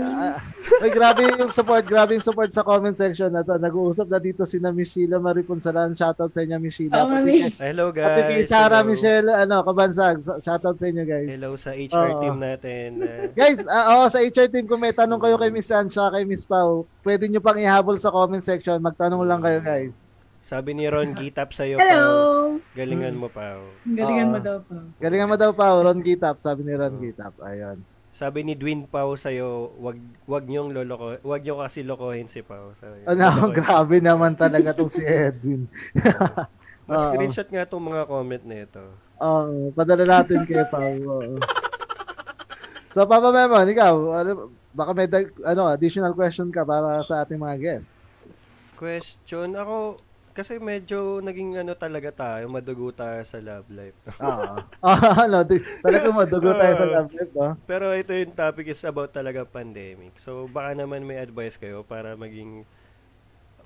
ah, ay, grabe yung support, grabe yung support sa comment section na to. Nag-uusap na dito si na Miss Sheila Maripunsalan. Shoutout sa inyo, Miss Sheila. Oo, Pati Hello, Pati kay guys. Sarah Hello. Michelle, ano, Kabansag. Shoutout sa inyo, guys. Hello sa HR Oo. team natin. Uh, Guys, ah, oh, sa HR team, kung may tanong kayo kay Miss siya kay Miss Pau, pwede nyo pang ihabol sa comment section. Magtanong lang kayo, guys. sabi ni Ron, gitap sa'yo, Hello! Pao. Galingan mo, Pao. Galingan Oo. mo daw pa. Galingan mo daw, Pau. Ron Gitap. Sabi ni Ron Gitap. Ayun. Sabi ni Dwin Pao sa'yo, wag wag niyong loloko, wag niyo kasi lokohin si Pao. Sabi, Ano, lolokohin. grabe naman talaga tong si Edwin. Mas Oo. screenshot nga itong mga comment na ito. Oo, padala natin kay Pau. So, Papa Memon, ikaw, ano, baka may dag- ano, additional question ka para sa ating mga guests. Question, ako, kasi medyo naging ano talaga tayo, madugo tayo sa love life. Oo. Ah, ano, di, talaga madugo tayo sa love life, no? Pero ito yung topic is about talaga pandemic. So baka naman may advice kayo para maging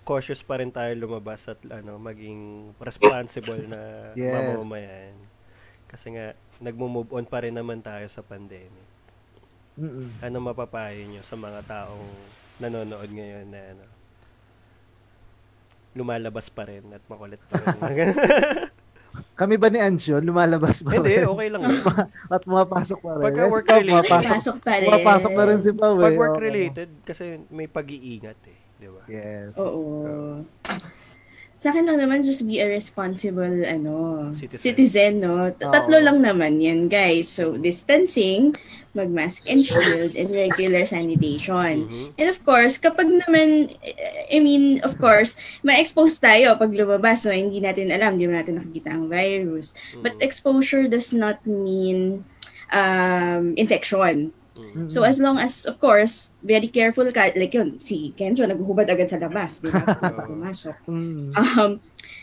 cautious pa rin tayo lumabas at ano, maging responsible na Yes. mamamayan. Kasi nga, nagmo-move on pa rin naman tayo sa pandemic. Mm-mm. Ano mapapayo nyo sa mga taong nanonood ngayon na ano, lumalabas pa rin at makulit pa rin. Kami ba ni Ansyon, lumalabas ba? Hindi, rin? okay lang. At pumapasok pa rin. Pagka Yes, work related, pumapasok, Pasok pa rin. pumapasok na rin si Pao. eh. Pag work related, kasi may pag-iingat eh. Di ba? Yes. Oo. Sa akin lang naman, just be a responsible ano, Citizen. citizen, no? T- Tatlo lang naman yan, guys. So, distancing, mag-mask and shield, and regular sanitation. Mhm. And of course, kapag naman, I mean, of course, ma-expose tayo pag lumabas. So, hindi natin alam, hindi natin nakikita ang virus. But Mhm. exposure does not mean um, infection. Mhm. So as long as, of course, very careful ka, like yun, si Kenzo naghuhubad agad sa labas, di ba? Pumasok. Mm. Um,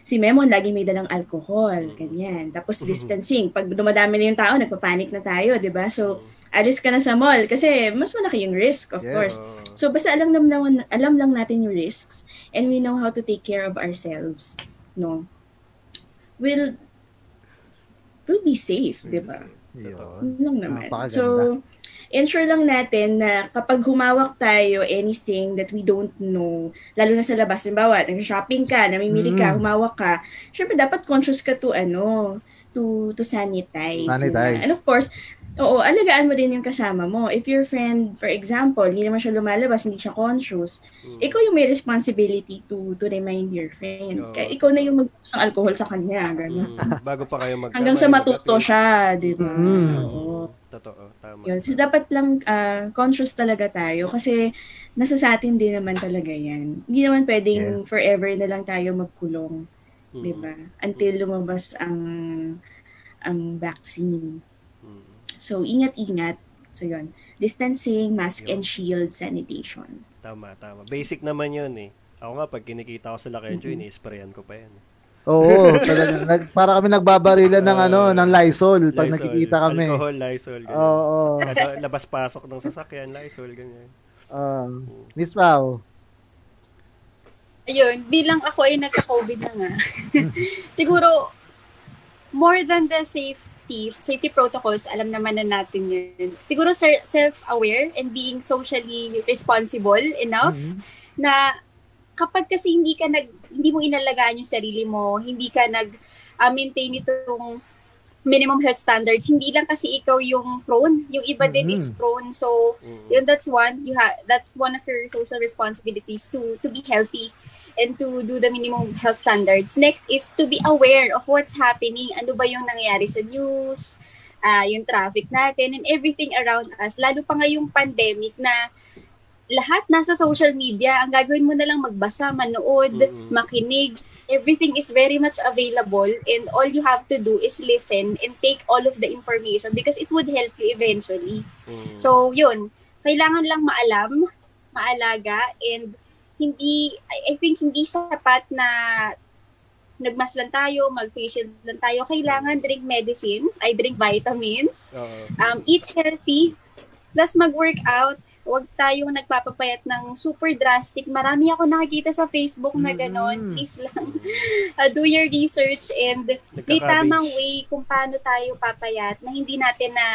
si Memon lagi may dalang alcohol, ganyan. Tapos distancing, pag dumadami na yung tao, nagpapanik na tayo, di ba? So, alis ka na sa mall kasi mas malaki yung risk, of Yes. course. So basta alam lang naman alam lang natin yung risks and we know how to take care of ourselves, no. We'll we'll be safe, 'di ba? Yun. Yun lang naman. Napakaganda. So, ensure lang natin na kapag humawak tayo anything that we don't know, lalo na sa labas, halimbawa, nag-shopping ka, namimili ka, Mm. humawak ka, syempre dapat conscious ka to ano, to to sanitize. Sanitize. And of course, oo, alagaan mo din yung kasama mo. If your friend, for example, hindi naman siya lumalabas, hindi siya conscious, Mhm. ikaw yung may responsibility to to remind your friend. Oo. Kaya ikaw na yung mag ng alcohol sa kanya, gano'n. Mhm. Bago pa kayo mag Hanggang sa matuto siya, di ba? Mm. Oo. Totoo, tama. Yun. So, dapat lang ah, conscious talaga tayo kasi nasa sa atin din naman talaga yan. Hindi naman pwedeng Yes. forever na lang tayo magkulong, Mhm. di ba? Until lumabas ang ang vaccine. Mhm. So, ingat-ingat. So, yun. Distancing, mask Yun. and shield, sanitation. Tama, tama. Basic naman yun eh. Ako nga, pag kinikita ko sa Lakenjo, Mhm. ini-sprayan ko pa yan. Oo, talaga. Nag, para kami nagbabarilan ng Ah, ano, ng Lysol pag Lysol, nakikita kami. Alcohol, Lysol, ganyan. Oo. Laba- Labas-pasok ng sasakyan, Lysol, ganyan. Um, Miss Pao. Ayun, bilang ako ay nagka-COVID na nga. Siguro, more than the safety, safety protocols, alam naman na natin yun. Siguro self-aware and being socially responsible enough Mhm. na kapag kasi hindi ka nag hindi mo inalagaan yung sarili mo, hindi ka nag ah, maintain itong minimum health standards, hindi lang kasi ikaw yung prone, yung iba din Mhm. is prone. So, Mhm. yun that's one you have that's one of your social responsibilities to to be healthy and to do the minimum health standards next is to be aware of what's happening ano ba yung nangyayari sa news ah yung traffic natin and everything around us lalo pa ngayong pandemic na lahat nasa social media ang gagawin mo na lang magbasa manood Mhm. makinig everything is very much available and all you have to do is listen and take all of the information because it would help you eventually Mhm. So, yun. Kailangan lang maalam, maalaga, and hindi, I I think hindi sapat na nagmas lang tayo, mag-facial lang tayo. Kailangan drink medicine, I drink vitamins, um, eat healthy, plus mag-workout. Huwag tayong nagpapapayat ng super drastic. Marami ako nakikita sa Facebook na ganon. Mhm. Please lang, uh, do your research and may tamang way kung paano tayo papayat na hindi natin na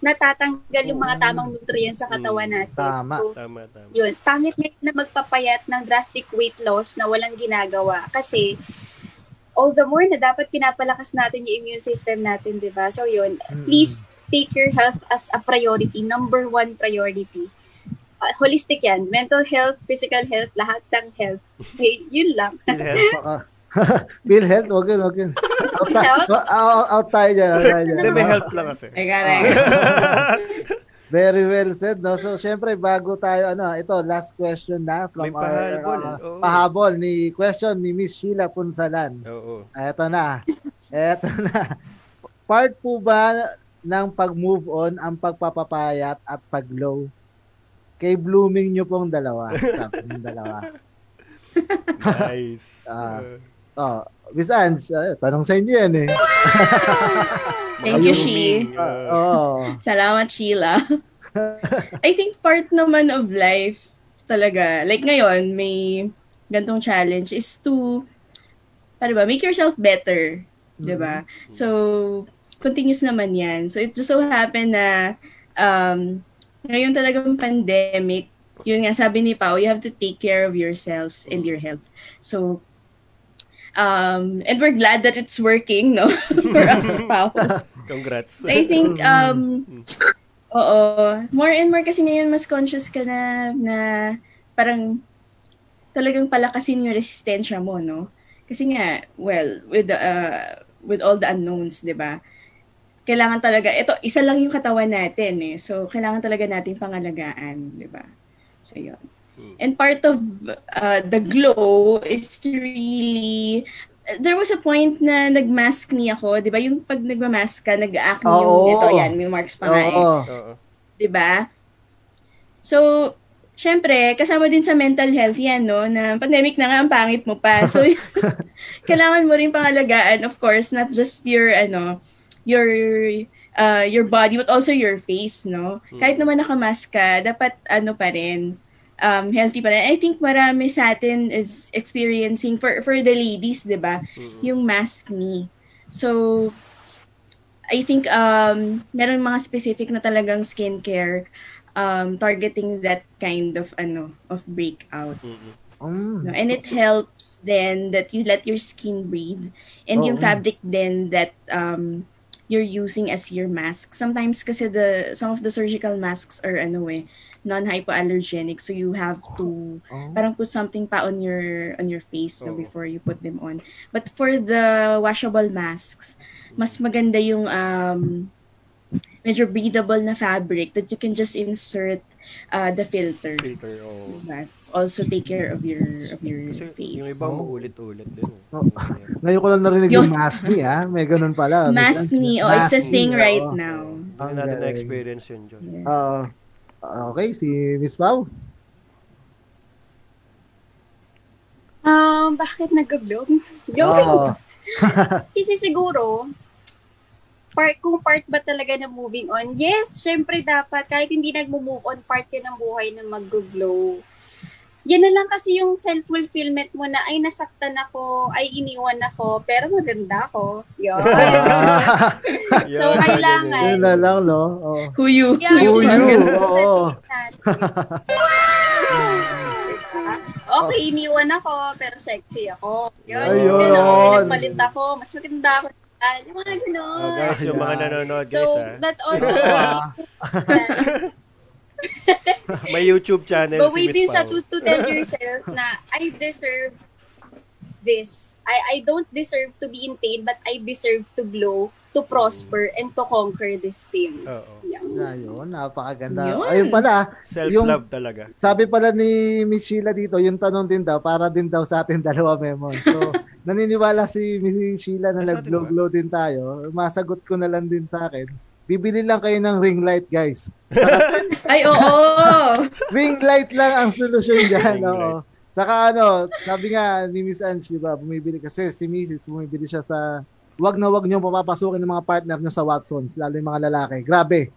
natatanggal yung mga Oo. tamang nutrients sa katawan Mm. natin. Tama. So, Tama, tama. yun, pangit na magpapayat ng drastic weight loss na walang ginagawa kasi all the more na dapat pinapalakas natin yung immune system natin, di ba? So yun, Mhm. please take your health as a priority, number one priority. Uh, holistic yan. Mental health, physical health, lahat ng health. Okay, yun lang. Bill Health, wag yun, wag yun. Out, Health? out, out tayo dyan. Out tayo dyan. Hindi, may health lang kasi. Ay, galing. Very well said, no? So, syempre, bago tayo, ano, ito, last question na from May our pahabol. uh, pahabol ni question ni Miss Sheila Punsalan. Oo. Eto na. Eto na. Part po ba ng pag-move on ang pagpapapayat at pag-low? Kay blooming nyo pong dalawa. Sabi ng dalawa. Nice. Ah. Uh, Oh, Miss Ange, ah, tanong sa inyo yan eh. Thank you. Shi. Uh, Oh. Salamat, Sheila. I think part naman of life talaga, like ngayon, may gantong challenge is to, para ba, make yourself better. 'di ba? So, continuous naman yan. So, it just so happen na um, ngayon talagang pandemic, yun nga, sabi ni Pao, you have to take care of yourself and your health. So, um, and we're glad that it's working, no? For us, Pao. congrats. I think, um, oo, more and more kasi ngayon mas conscious ka na, na parang talagang palakasin yung resistensya mo, no? Kasi nga, well, with the, uh, with all the unknowns, di ba? Kailangan talaga, ito, isa lang yung katawan natin eh. So, kailangan talaga natin pangalagaan, di ba? So, yun. Mm. And part of uh, the glow is really there was a point na nagmask ni ako, 'di ba? Yung pag nagma-mask ka, nag-acne yung Oo. ito yan, may marks pa nga eh. Oo. Oo. 'di ba? So, syempre, kasama din sa mental health yan, no? Na pandemic na nga, ang pangit mo pa. So, kailangan mo rin pangalagaan, of course, not just your, ano, your, uh, your body, but also your face, no? Kahit naman nakamask ka, dapat, ano pa rin, um, healthy pa rin. I think marami sa atin is experiencing, for, for the ladies, di ba? Mm. yung mask ni. So, I think um, meron mga specific na talagang skincare um, targeting that kind of ano of breakout. Mm-mm. Mm. No? And it helps then that you let your skin breathe and yung Oo. fabric then that um, you're using as your mask. Sometimes kasi the some of the surgical masks are ano eh non-hypoallergenic so you have to Oh. parang put something pa on your on your face no, Oo. before you put them on. But for the washable masks, mas maganda yung um medyo breathable na fabric that you can just insert uh, the filter. Filter, oo. Diba? Also take care of your of your Kasi face. yung iba maulit-ulit din. eh. Oo. Ngayon ko lang narinig Yun. yung mask ni, ha? May ganun pala. May Mask ganun. ni, oh, it's a thing right oo. now. Hindi Ang natin na-experience yun, John. Yes. Oo. okay, si Miss Pau. Um, bakit nag-vlog? Oo. Kasi siguro, part, kung part ba talaga na moving on, yes, syempre dapat, kahit hindi nag-move on, part ka ng buhay na mag-glow. Yan na lang kasi yung self-fulfillment mo na, ay, nasaktan ako, ay, iniwan ako, pero maganda ako. Yun. Ah, So, kailangan- Yun na lang, no? Oo. Who you? Yeah, Who you? Oo. Okay, iniwan ako, pero sexy ako. Yun, Ayun. yun, ako, nagpalit ako, mas maganda ako. Ah, Yung mga ganon. Oh, guys, yung mga nanonood, guys, So, ah. that's also a May YouTube channel But si wait din siya to, to tell yourself na I deserve this. I I don't deserve to be in pain, but I deserve to glow, to prosper, and to conquer this pain. Oo. Yan. Ayun, napakaganda. Yun. Ayun pala, Self-love talaga. sabi pala ni Miss Sheila dito, yung tanong din daw, para din daw sa atin dalawa, Memon. So, naniniwala si Miss Sheila na nag-glow-glow din tayo. Masagot ko na lang din sa akin. Bibili lang kayo ng ring light, guys. Ay, oo. ring light lang ang solusyon dyan. Oo. Saka ano, sabi nga ni Miss Ange, di ba, bumibili kasi si Mrs. bumibili siya sa, wag na wag niyo papapasukin ng mga partner niyo sa Watsons, lalo yung mga lalaki. Grabe.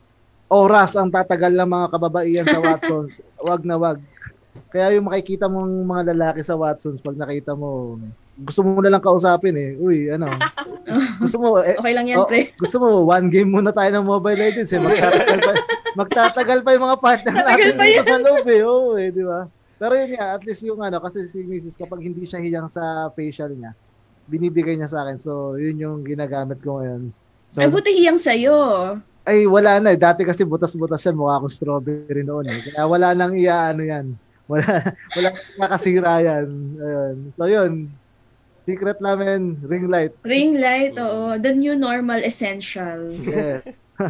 Oras ang tatagal ng mga kababaihan sa Watsons. wag na wag. Kaya yung makikita mong mga lalaki sa Watsons, pag nakita mo, gusto mo na lang kausapin eh. Uy, ano. Gusto mo, eh, Okay lang yan, Oh, pre. gusto mo, one game muna tayo ng Mobile Legends eh. Magtatagal pa, magtatagal pa yung mga partner natin pa dito sa loob eh. Oo eh, di ba? Pero yun nga, at least yung ano, kasi si Mrs. kapag hindi siya hiyang sa facial niya, binibigay niya sa akin. So, yun yung ginagamit ko ngayon. So, Ay, buti hiyang sa'yo. ay, wala na eh. Dati kasi butas-butas yan, mukha akong strawberry noon eh. Kaya wala nang iaano yan. Wala, wala nang kakasira yan. Ayun. So, yun. Secret namin, ring light. Ring light, oo. The new normal essential. Yeah.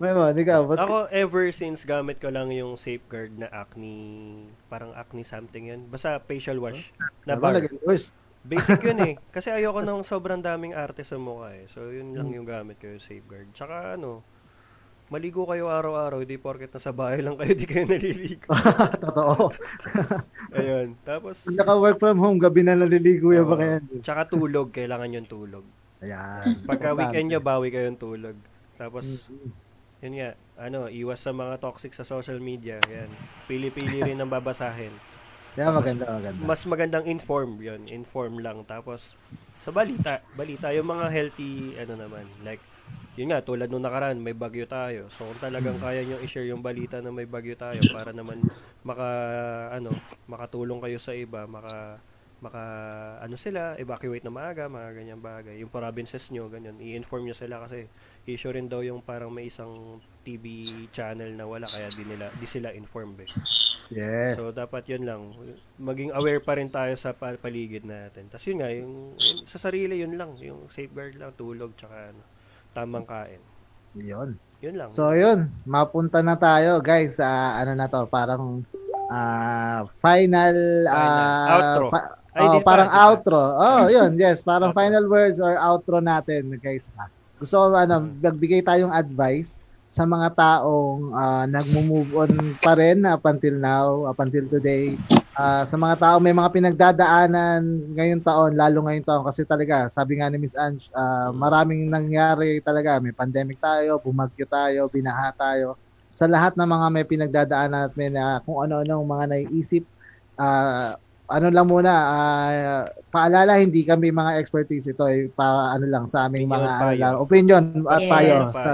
Memon, ikaw, ba't Ako, ever since gamit ko lang yung safeguard na acne, parang acne something yun. Basta facial wash na Ako bar. worst. Basic yun eh. Kasi ayoko nang sobrang daming arte sa mukha eh. So, yun lang yung gamit ko yung safeguard. Tsaka ano, maligo kayo araw-araw, di porket nasa bahay lang kayo, di kayo naliligo. Totoo. Ayun. Tapos, Pag naka-work from home, gabi na naliligo yung Oo. mga yan. tsaka tulog, kailangan yung tulog. Ayan. Pagka weekend nyo, bawi kayong tulog. Tapos, Mm. yun nga, ano, iwas sa mga toxic sa social media. Yan. Pili-pili rin ang babasahin. Kaya maganda, maganda. Mas magandang inform yun. Inform lang. Tapos, sa balita, balita, yung mga healthy, ano naman, like, yun nga, tulad nung nakaraan, may bagyo tayo. So, kung talagang Hmm. kaya nyo i-share yung balita na may bagyo tayo para naman maka, ano, makatulong kayo sa iba, maka, maka, ano sila, evacuate na maaga, mga ganyang bagay. Yung provinces nyo, ganyan, i-inform nyo sila kasi issue rin daw yung parang may isang TV channel na wala, kaya di nila, di sila informed eh. Yes. So dapat 'yun lang. Maging aware pa rin tayo sa pa- paligid natin. Tapos yun nga, yung, yung sa sarili yun lang, yung safeguard lang, tulog tsaka ano, tamang kain. Yun. Yun lang. So, yun. Mapunta na tayo, guys, sa ano na to, parang ah, final, ah, Outro. pa- Ay, oh, pa, parang pa. outro. Oh, yun, yes, parang final words or outro natin, guys. Gusto ko ano, Hmm. nagbigay tayong advice sa mga taong ah, nagmo-move on pa rin up until now, up until today. Ah, sa mga tao may mga pinagdadaanan ngayong taon, lalo ngayong taon kasi talaga, sabi nga ni Miss Ange, ah, maraming nangyari talaga. May pandemic tayo, bumagyo tayo, binaha tayo. Sa lahat ng mga may pinagdadaanan at may na, kung ano-ano mga naiisip, ah, ano lang muna, ah, paalala, hindi kami mga expertise ito, eh, pa, ano lang sa aming Opinion, mga ano payo. lang, opinion at Yes. payo. Payo. Sa,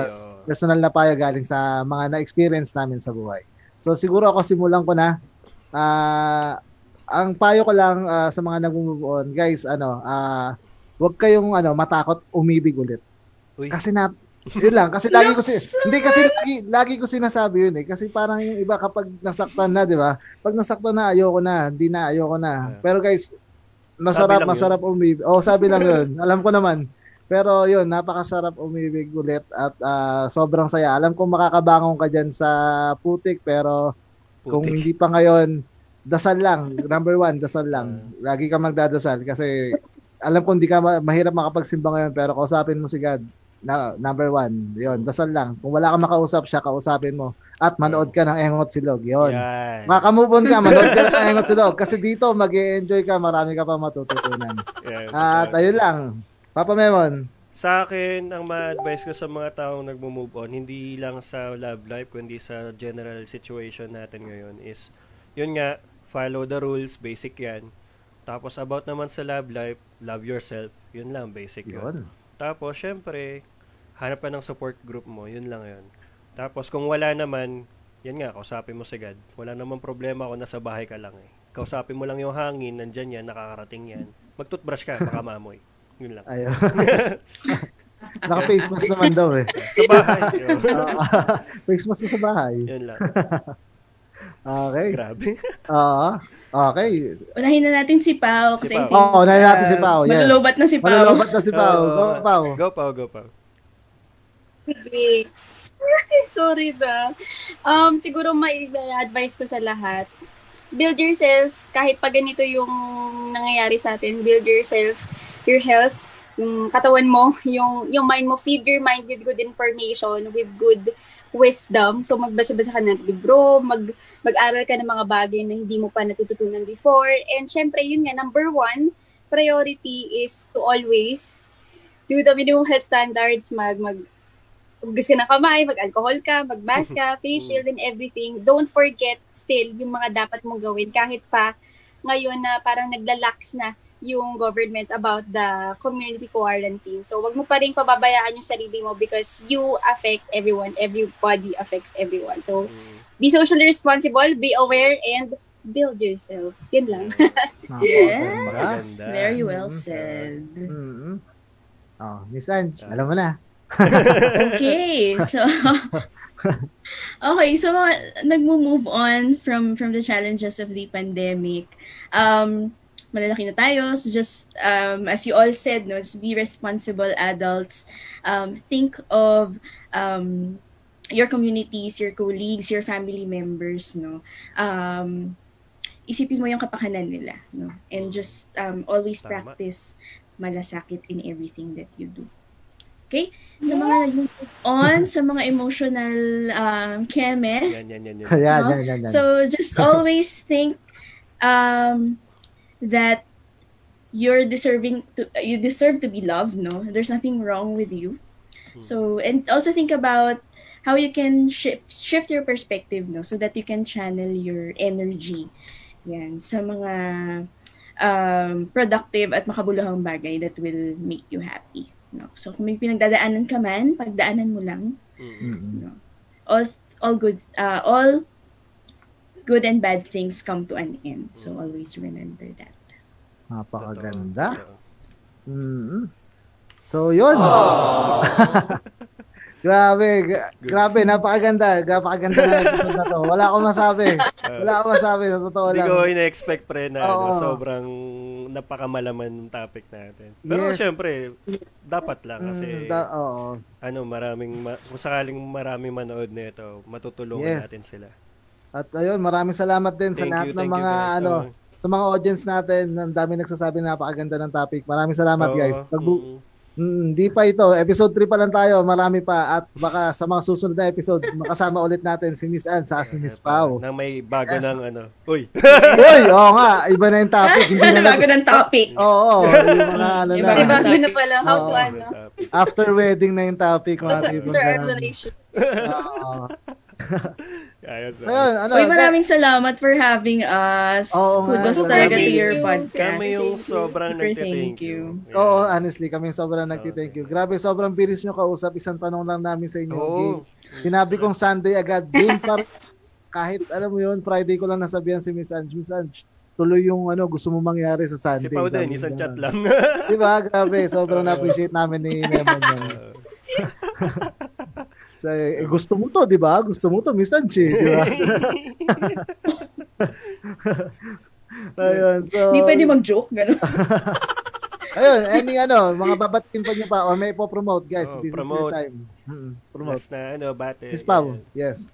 personal na payo galing sa mga na-experience namin sa buhay. So siguro ako simulan ko na. Ah, ang payo ko lang ah, sa mga nag-move on, guys, ano, ah, huwag kayong ano, matakot umibig ulit. Uy. Kasi na yun lang kasi lagi ko si hindi kasi lagi, lagi ko sinasabi yun eh kasi parang yung iba kapag nasaktan na, 'di ba? Pag nasaktan na ayoko na, hindi na ayoko na. Yeah. Pero guys, masarap lang yun. masarap umibig. Oh, sabi lang yun. Alam ko naman. Pero yun, napakasarap umibig ulit at ah, sobrang saya. Alam ko makakabangon ka dyan sa putik pero kung Putik. hindi pa ngayon, dasal lang. Number one, dasal lang. Lagi ka magdadasal kasi alam ko hindi ka ma- mahirap makapagsimba ngayon pero kausapin mo si God. Na, number one, yun, dasal lang. Kung wala ka makausap siya, kausapin mo. At manood ka ng Engot Silog. Yun. Yan. Makamove on ka, manood ka ng Engot Silog. Kasi dito, mag enjoy ka, marami ka pa matututunan. Yan, At ayun lang. Papa Memon. Sa akin, ang ma-advise ko sa mga taong nagmo-move on, hindi lang sa love life, kundi sa general situation natin ngayon is, yun nga, follow the rules, basic yan. Tapos about naman sa love life, love yourself, yun lang, basic yun. Yun. Tapos, syempre, hanap ka ng support group mo, yun lang yun. Tapos, kung wala naman, yan nga, kausapin mo si God. Wala namang problema kung nasa bahay ka lang eh. Kausapin mo lang yung hangin, nandyan yan, nakakarating yan. Mag-toothbrush ka, baka mamoy. Yun lang. Ayun. Naka-face mask naman daw eh. Sa bahay. yun. face mask na sa bahay. Yun lang. Okay. Grabe. Oo. Okay. Unahin na natin si Pao kasi Si Pao. Oo, unahin natin si Pao, yes. Malulubat na si Pao. Malulubat na si Pao. Go, Pao. Go, Pao, go, Pao. Sige. Sorry na. Um, siguro may advice ko sa lahat. Build yourself, kahit pa ganito yung nangyayari sa atin, build yourself, your health, yung katawan mo, yung, yung mind mo, feed your mind with good information, with good wisdom. So, magbasa-basa ka ng libro, mag, mag-aral ka ng mga bagay na hindi mo pa natututunan before. And syempre, yun nga, number one, priority is to always do the minimum health standards, mag, mag, hugas ka ng kamay, mag-alcohol ka, mag-mask ka, face shield and everything. Don't forget still yung mga dapat mong gawin kahit pa ngayon na parang naglalax na yung government about the community quarantine. So, wag mo pa rin pababayaan yung sarili mo because you affect everyone. Everybody affects everyone. So, Mm. be socially responsible, be aware, and build yourself. Yun lang. Yes, very well Mhm. said. Mm-hmm. Oh, Miss Ange, alam mo na. Okay, so Okay, so nagmo-move on from from the challenges of the pandemic. Um malalaki na tayo, so just um as you all said, no, just be responsible adults. Um think of um your communities, your colleagues, your family members, no. Um isipin mo yung kapakanan nila, no. And just um always Tama. practice malasakit in everything that you do. Okay? Sa mga nag-move on, sa mga emotional um, keme. Yan, yan, yan. yan. No? yan, yan, yan. So just always think um, that you're deserving to you deserve to be loved. No, there's nothing wrong with you. So and also think about how you can shift shift your perspective, no, so that you can channel your energy. Yan sa mga um, productive at makabuluhang bagay that will make you happy. No? So kung may pinagdadaanan ka man, pagdaanan mo lang Mm. Mm-mm. all all good uh, all good and bad things come to an end. So always remember that. Napakaganda. Totoo. mm So, yun. grabe, gra- grabe, napakaganda. Napakaganda na episode na to. Wala akong masabi. Wala akong masabi, sa totoo Hindi lang. ko ina-expect pre na ano, sobrang napakamalaman ng topic natin. Pero Yes. syempre, dapat lang kasi Mm, da- oo. ano, maraming ma- kung sakaling maraming manood nito, matutulungan Yes. natin sila. At ayun, maraming salamat din sa Thank lahat you, ng you, mga guys. ano, Oo. Sa mga audience natin, ang dami nagsasabi na napakaganda ng topic. Maraming salamat Oo, guys. Pagbu- mm. Mm, Hindi pa ito. Episode 3 pa lang tayo. Marami pa. At baka sa mga susunod na episode, makasama ulit natin si Miss Ann sa si Miss Pau. Nang may bago Yes. ng ano. Uy! Uy, oo nga. Iba na yung topic. Hindi na Bago ng topic. Oo, oo. Yung mga ano Iba na. May bago na pala. How to ano? After wedding na yung topic. Mga After our na. relation. Oo. Ayos, ayos. Ayun, ano. Uy, maraming salamat for having us. Nga. Kudos Sobrang talaga to thank your you. podcast. Kami yung sobrang thank you. you. Yeah. Oo, honestly, kami sobrang nagti-thank you. Grabe, sobrang bilis nyo kausap. Isang tanong lang namin sa inyo. Oo. Game. Sinabi kong Sunday agad. Game par kahit alam mo yun, Friday ko lang nasabihan si Miss Ange. Miss Ange, tuloy yung ano gusto mo mangyari sa Si Sunday. Pau din, Sabi isang chat lang. Di ba? Grabe, sobrang na-appreciate namin ni Lemon. So, eh, gusto mo to, di ba? Gusto mo to, Miss Ange, di ba? ayun, so... Hindi pwede mag-joke, gano'n. Ayun, any ano, mga babatin pa niyo pa or may po-promote, guys. Oh, this promote. is your time. Mm, promote. Last na ano, bate. Miss Pao, yes.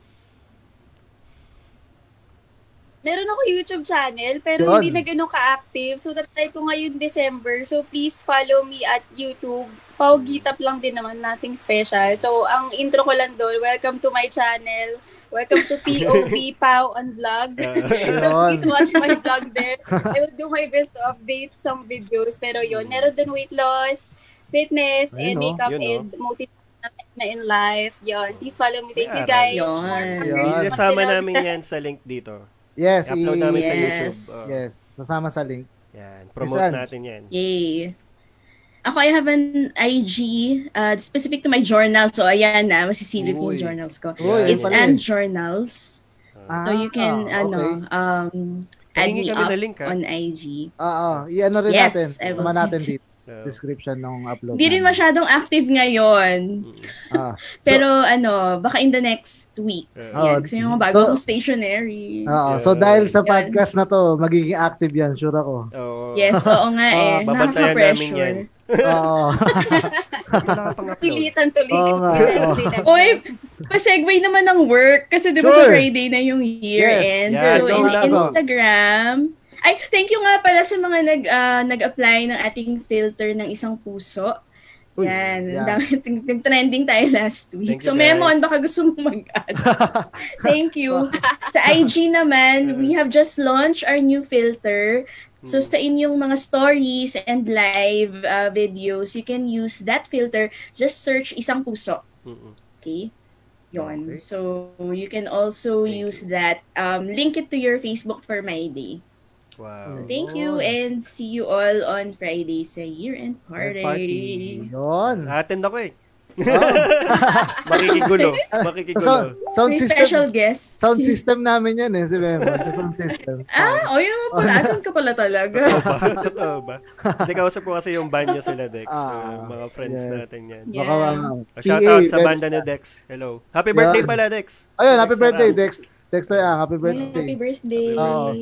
Meron ako YouTube channel, pero Yun. hindi na ganun ka-active. So, na-try ko ngayon December. So, please follow me at YouTube. Pau Gitap lang din naman, nothing special. So, ang intro ko lang doon, welcome to my channel. Welcome to POV, Pau on Vlog. Ah. so, please watch my vlog there. I will do my best to update some videos. Pero yun, meron doon weight loss, fitness, Ayun, and oh. makeup, Yun, oh. and motivation na in life. Yun, please follow me. Thank you Yeah, guys. Yun. Yun. Namin yan sa link dito. Yes, I-upload i- namin sa Yes. YouTube. Oh. Yes, nasama sa link. Yan. Promote Miss Ange. natin yan. Yay. Ako, I have an IG uh, specific to my journal. So, ayan na, masisilip yung journals ko. Uy, It's and journals. Ah. So, you can, Ah, ano, okay. um, add Pahingi me up link, ha? on IG. Oo, i-ano rin Yes, natin. I will Sama natin dito. Oh. Description ng upload. Hindi rin masyadong active ngayon. Ah, so- Pero ano, baka in the next week. Yeah. Oh, Yan. Gusto nyo mga bagong so- stationery. Oo, Yeah. so dahil sa podcast na to, magiging active yan, sure ako. Oo. Yes, oo nga eh. Oh, babantayan namin yan. Oo. Pilitan tuloy. Oo nga. Uy, pa-segue naman ng work kasi di ba sa Sure. Friday na yung year-end. Yes. So, Yeah, in. Instagram, ay, thank you nga pala sa mga nag ah, nag-apply ng ating filter ng isang puso. Uy, Yan, yeah. dami trending tayo last week. Thank you, so, Memon, baka gusto mo mag-add. Thank you. sa IG naman, we have just launched our new filter. So, Hmm. sa inyong mga stories and live uh, videos, you can use that filter. Just search isang puso. Okay? Yon. Okay. So, you can also Thank use that. Um, link it to your Facebook for my day. Wow. So, thank you and see you all on Friday sa year-end party. Yun. Attend ako eh. Oh. Makikigulo. So, Makikigulo. sound May system. special guest. Sound system namin yan eh, si Memo. Sa sound system. Ah, o yun naman pala. Atin ka pala talaga. Totoo ba? Totoo ba? Hindi kausap ko kasi yung band niya sila, Dex. Ah, Uh, mga friends yes. natin yan. Yeah. Baka ano, Uh, shout out sa banda ni Dex. Hello. Happy birthday Yeah. pala, Dex. Ayun, happy Dex birthday. Dex. Dexter, ah, happy Happy birthday. birthday. Oo.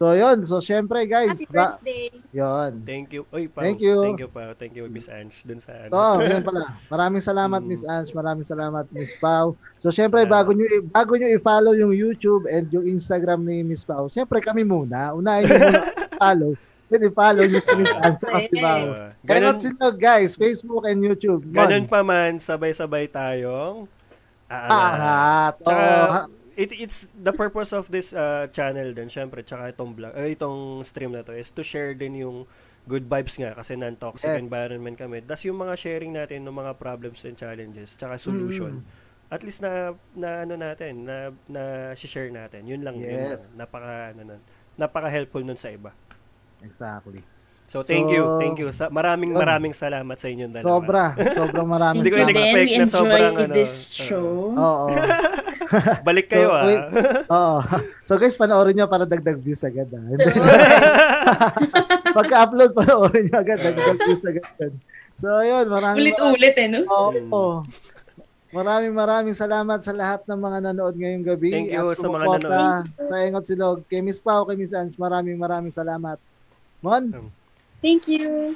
So, yun. So, syempre, guys. Happy Ba- birthday. yun. Thank you. Oy, Pao. Thank you. Thank you, Pao. Thank you, Miss Ange. Dun sa ano. Oo, yun pala. Maraming salamat, Mm. Miss Ange. Maraming salamat, Miss Pau. So, syempre, Salamat. bago nyo, bago nyo i-follow yung YouTube and yung Instagram ni Miss Pau, syempre kami muna. Unahin nyo muna follow natin i-follow yung si Miss Ange at si. Uh, Ganun ganun, silog guys, Facebook and YouTube. Ganun pa man, sabay-sabay tayong. Angat. Tsaka, Oo. It, it's the purpose of this uh, channel din, syempre, tsaka itong vlog, eh, itong stream na to is to share din yung good vibes nga kasi non-toxic Yeah. environment kami. Das yung mga sharing natin ng mga problems and challenges tsaka solution. Mm. At least na na ano natin, na na share natin. Yun lang yun. Yes. Napaka ano nun, napaka-helpful nun sa iba. Exactly. So thank So, you, thank you. Sa, maraming yun. maraming salamat sa inyong dalawa. Sobra. Sobrang maraming Hindi ko in-expect na enjoy sobrang, ano, this uh, show. Oo. Balik So, kayo ah. wait. Oo. So guys, panoorin nyo para dagdag views agad. Ah. Pagka-upload, panoorin nyo agad. Dagdag views agad. So yun, maraming Ulit-ulit eh, no? Oo. Maraming maraming salamat sa lahat ng mga nanood ngayong gabi. Thank you at sa mga nanood. Sa Engot Silog. Kay Miss Pao, kay Miss Ange, maraming maraming salamat. Mon? Thank you.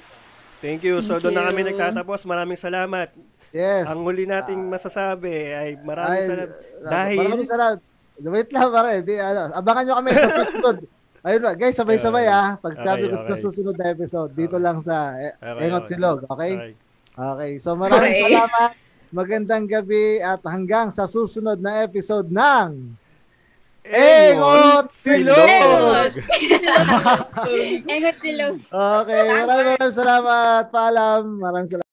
Thank you. So doon na kami nagtatapos. Maraming salamat. Yes. Ang huli nating masasabi ay maraming Ay, salamat. uh, Dahil- Maraming salamat. Wait lang, pare. Di, ano, abangan nyo kami sa susunod. Ayun, na, guys, sabay-sabay ah. Pag sabi Okay, ko sa okay. susunod na episode, dito Okay. lang sa eh, Okay, Engot okay. Silog. Okay? Okay. Okay. So maraming Okay. salamat. Magandang gabi at hanggang sa susunod na episode ng Engot Silog! Engot! Silog. Okay, maraming maraming salamat. Paalam. Maraming salamat.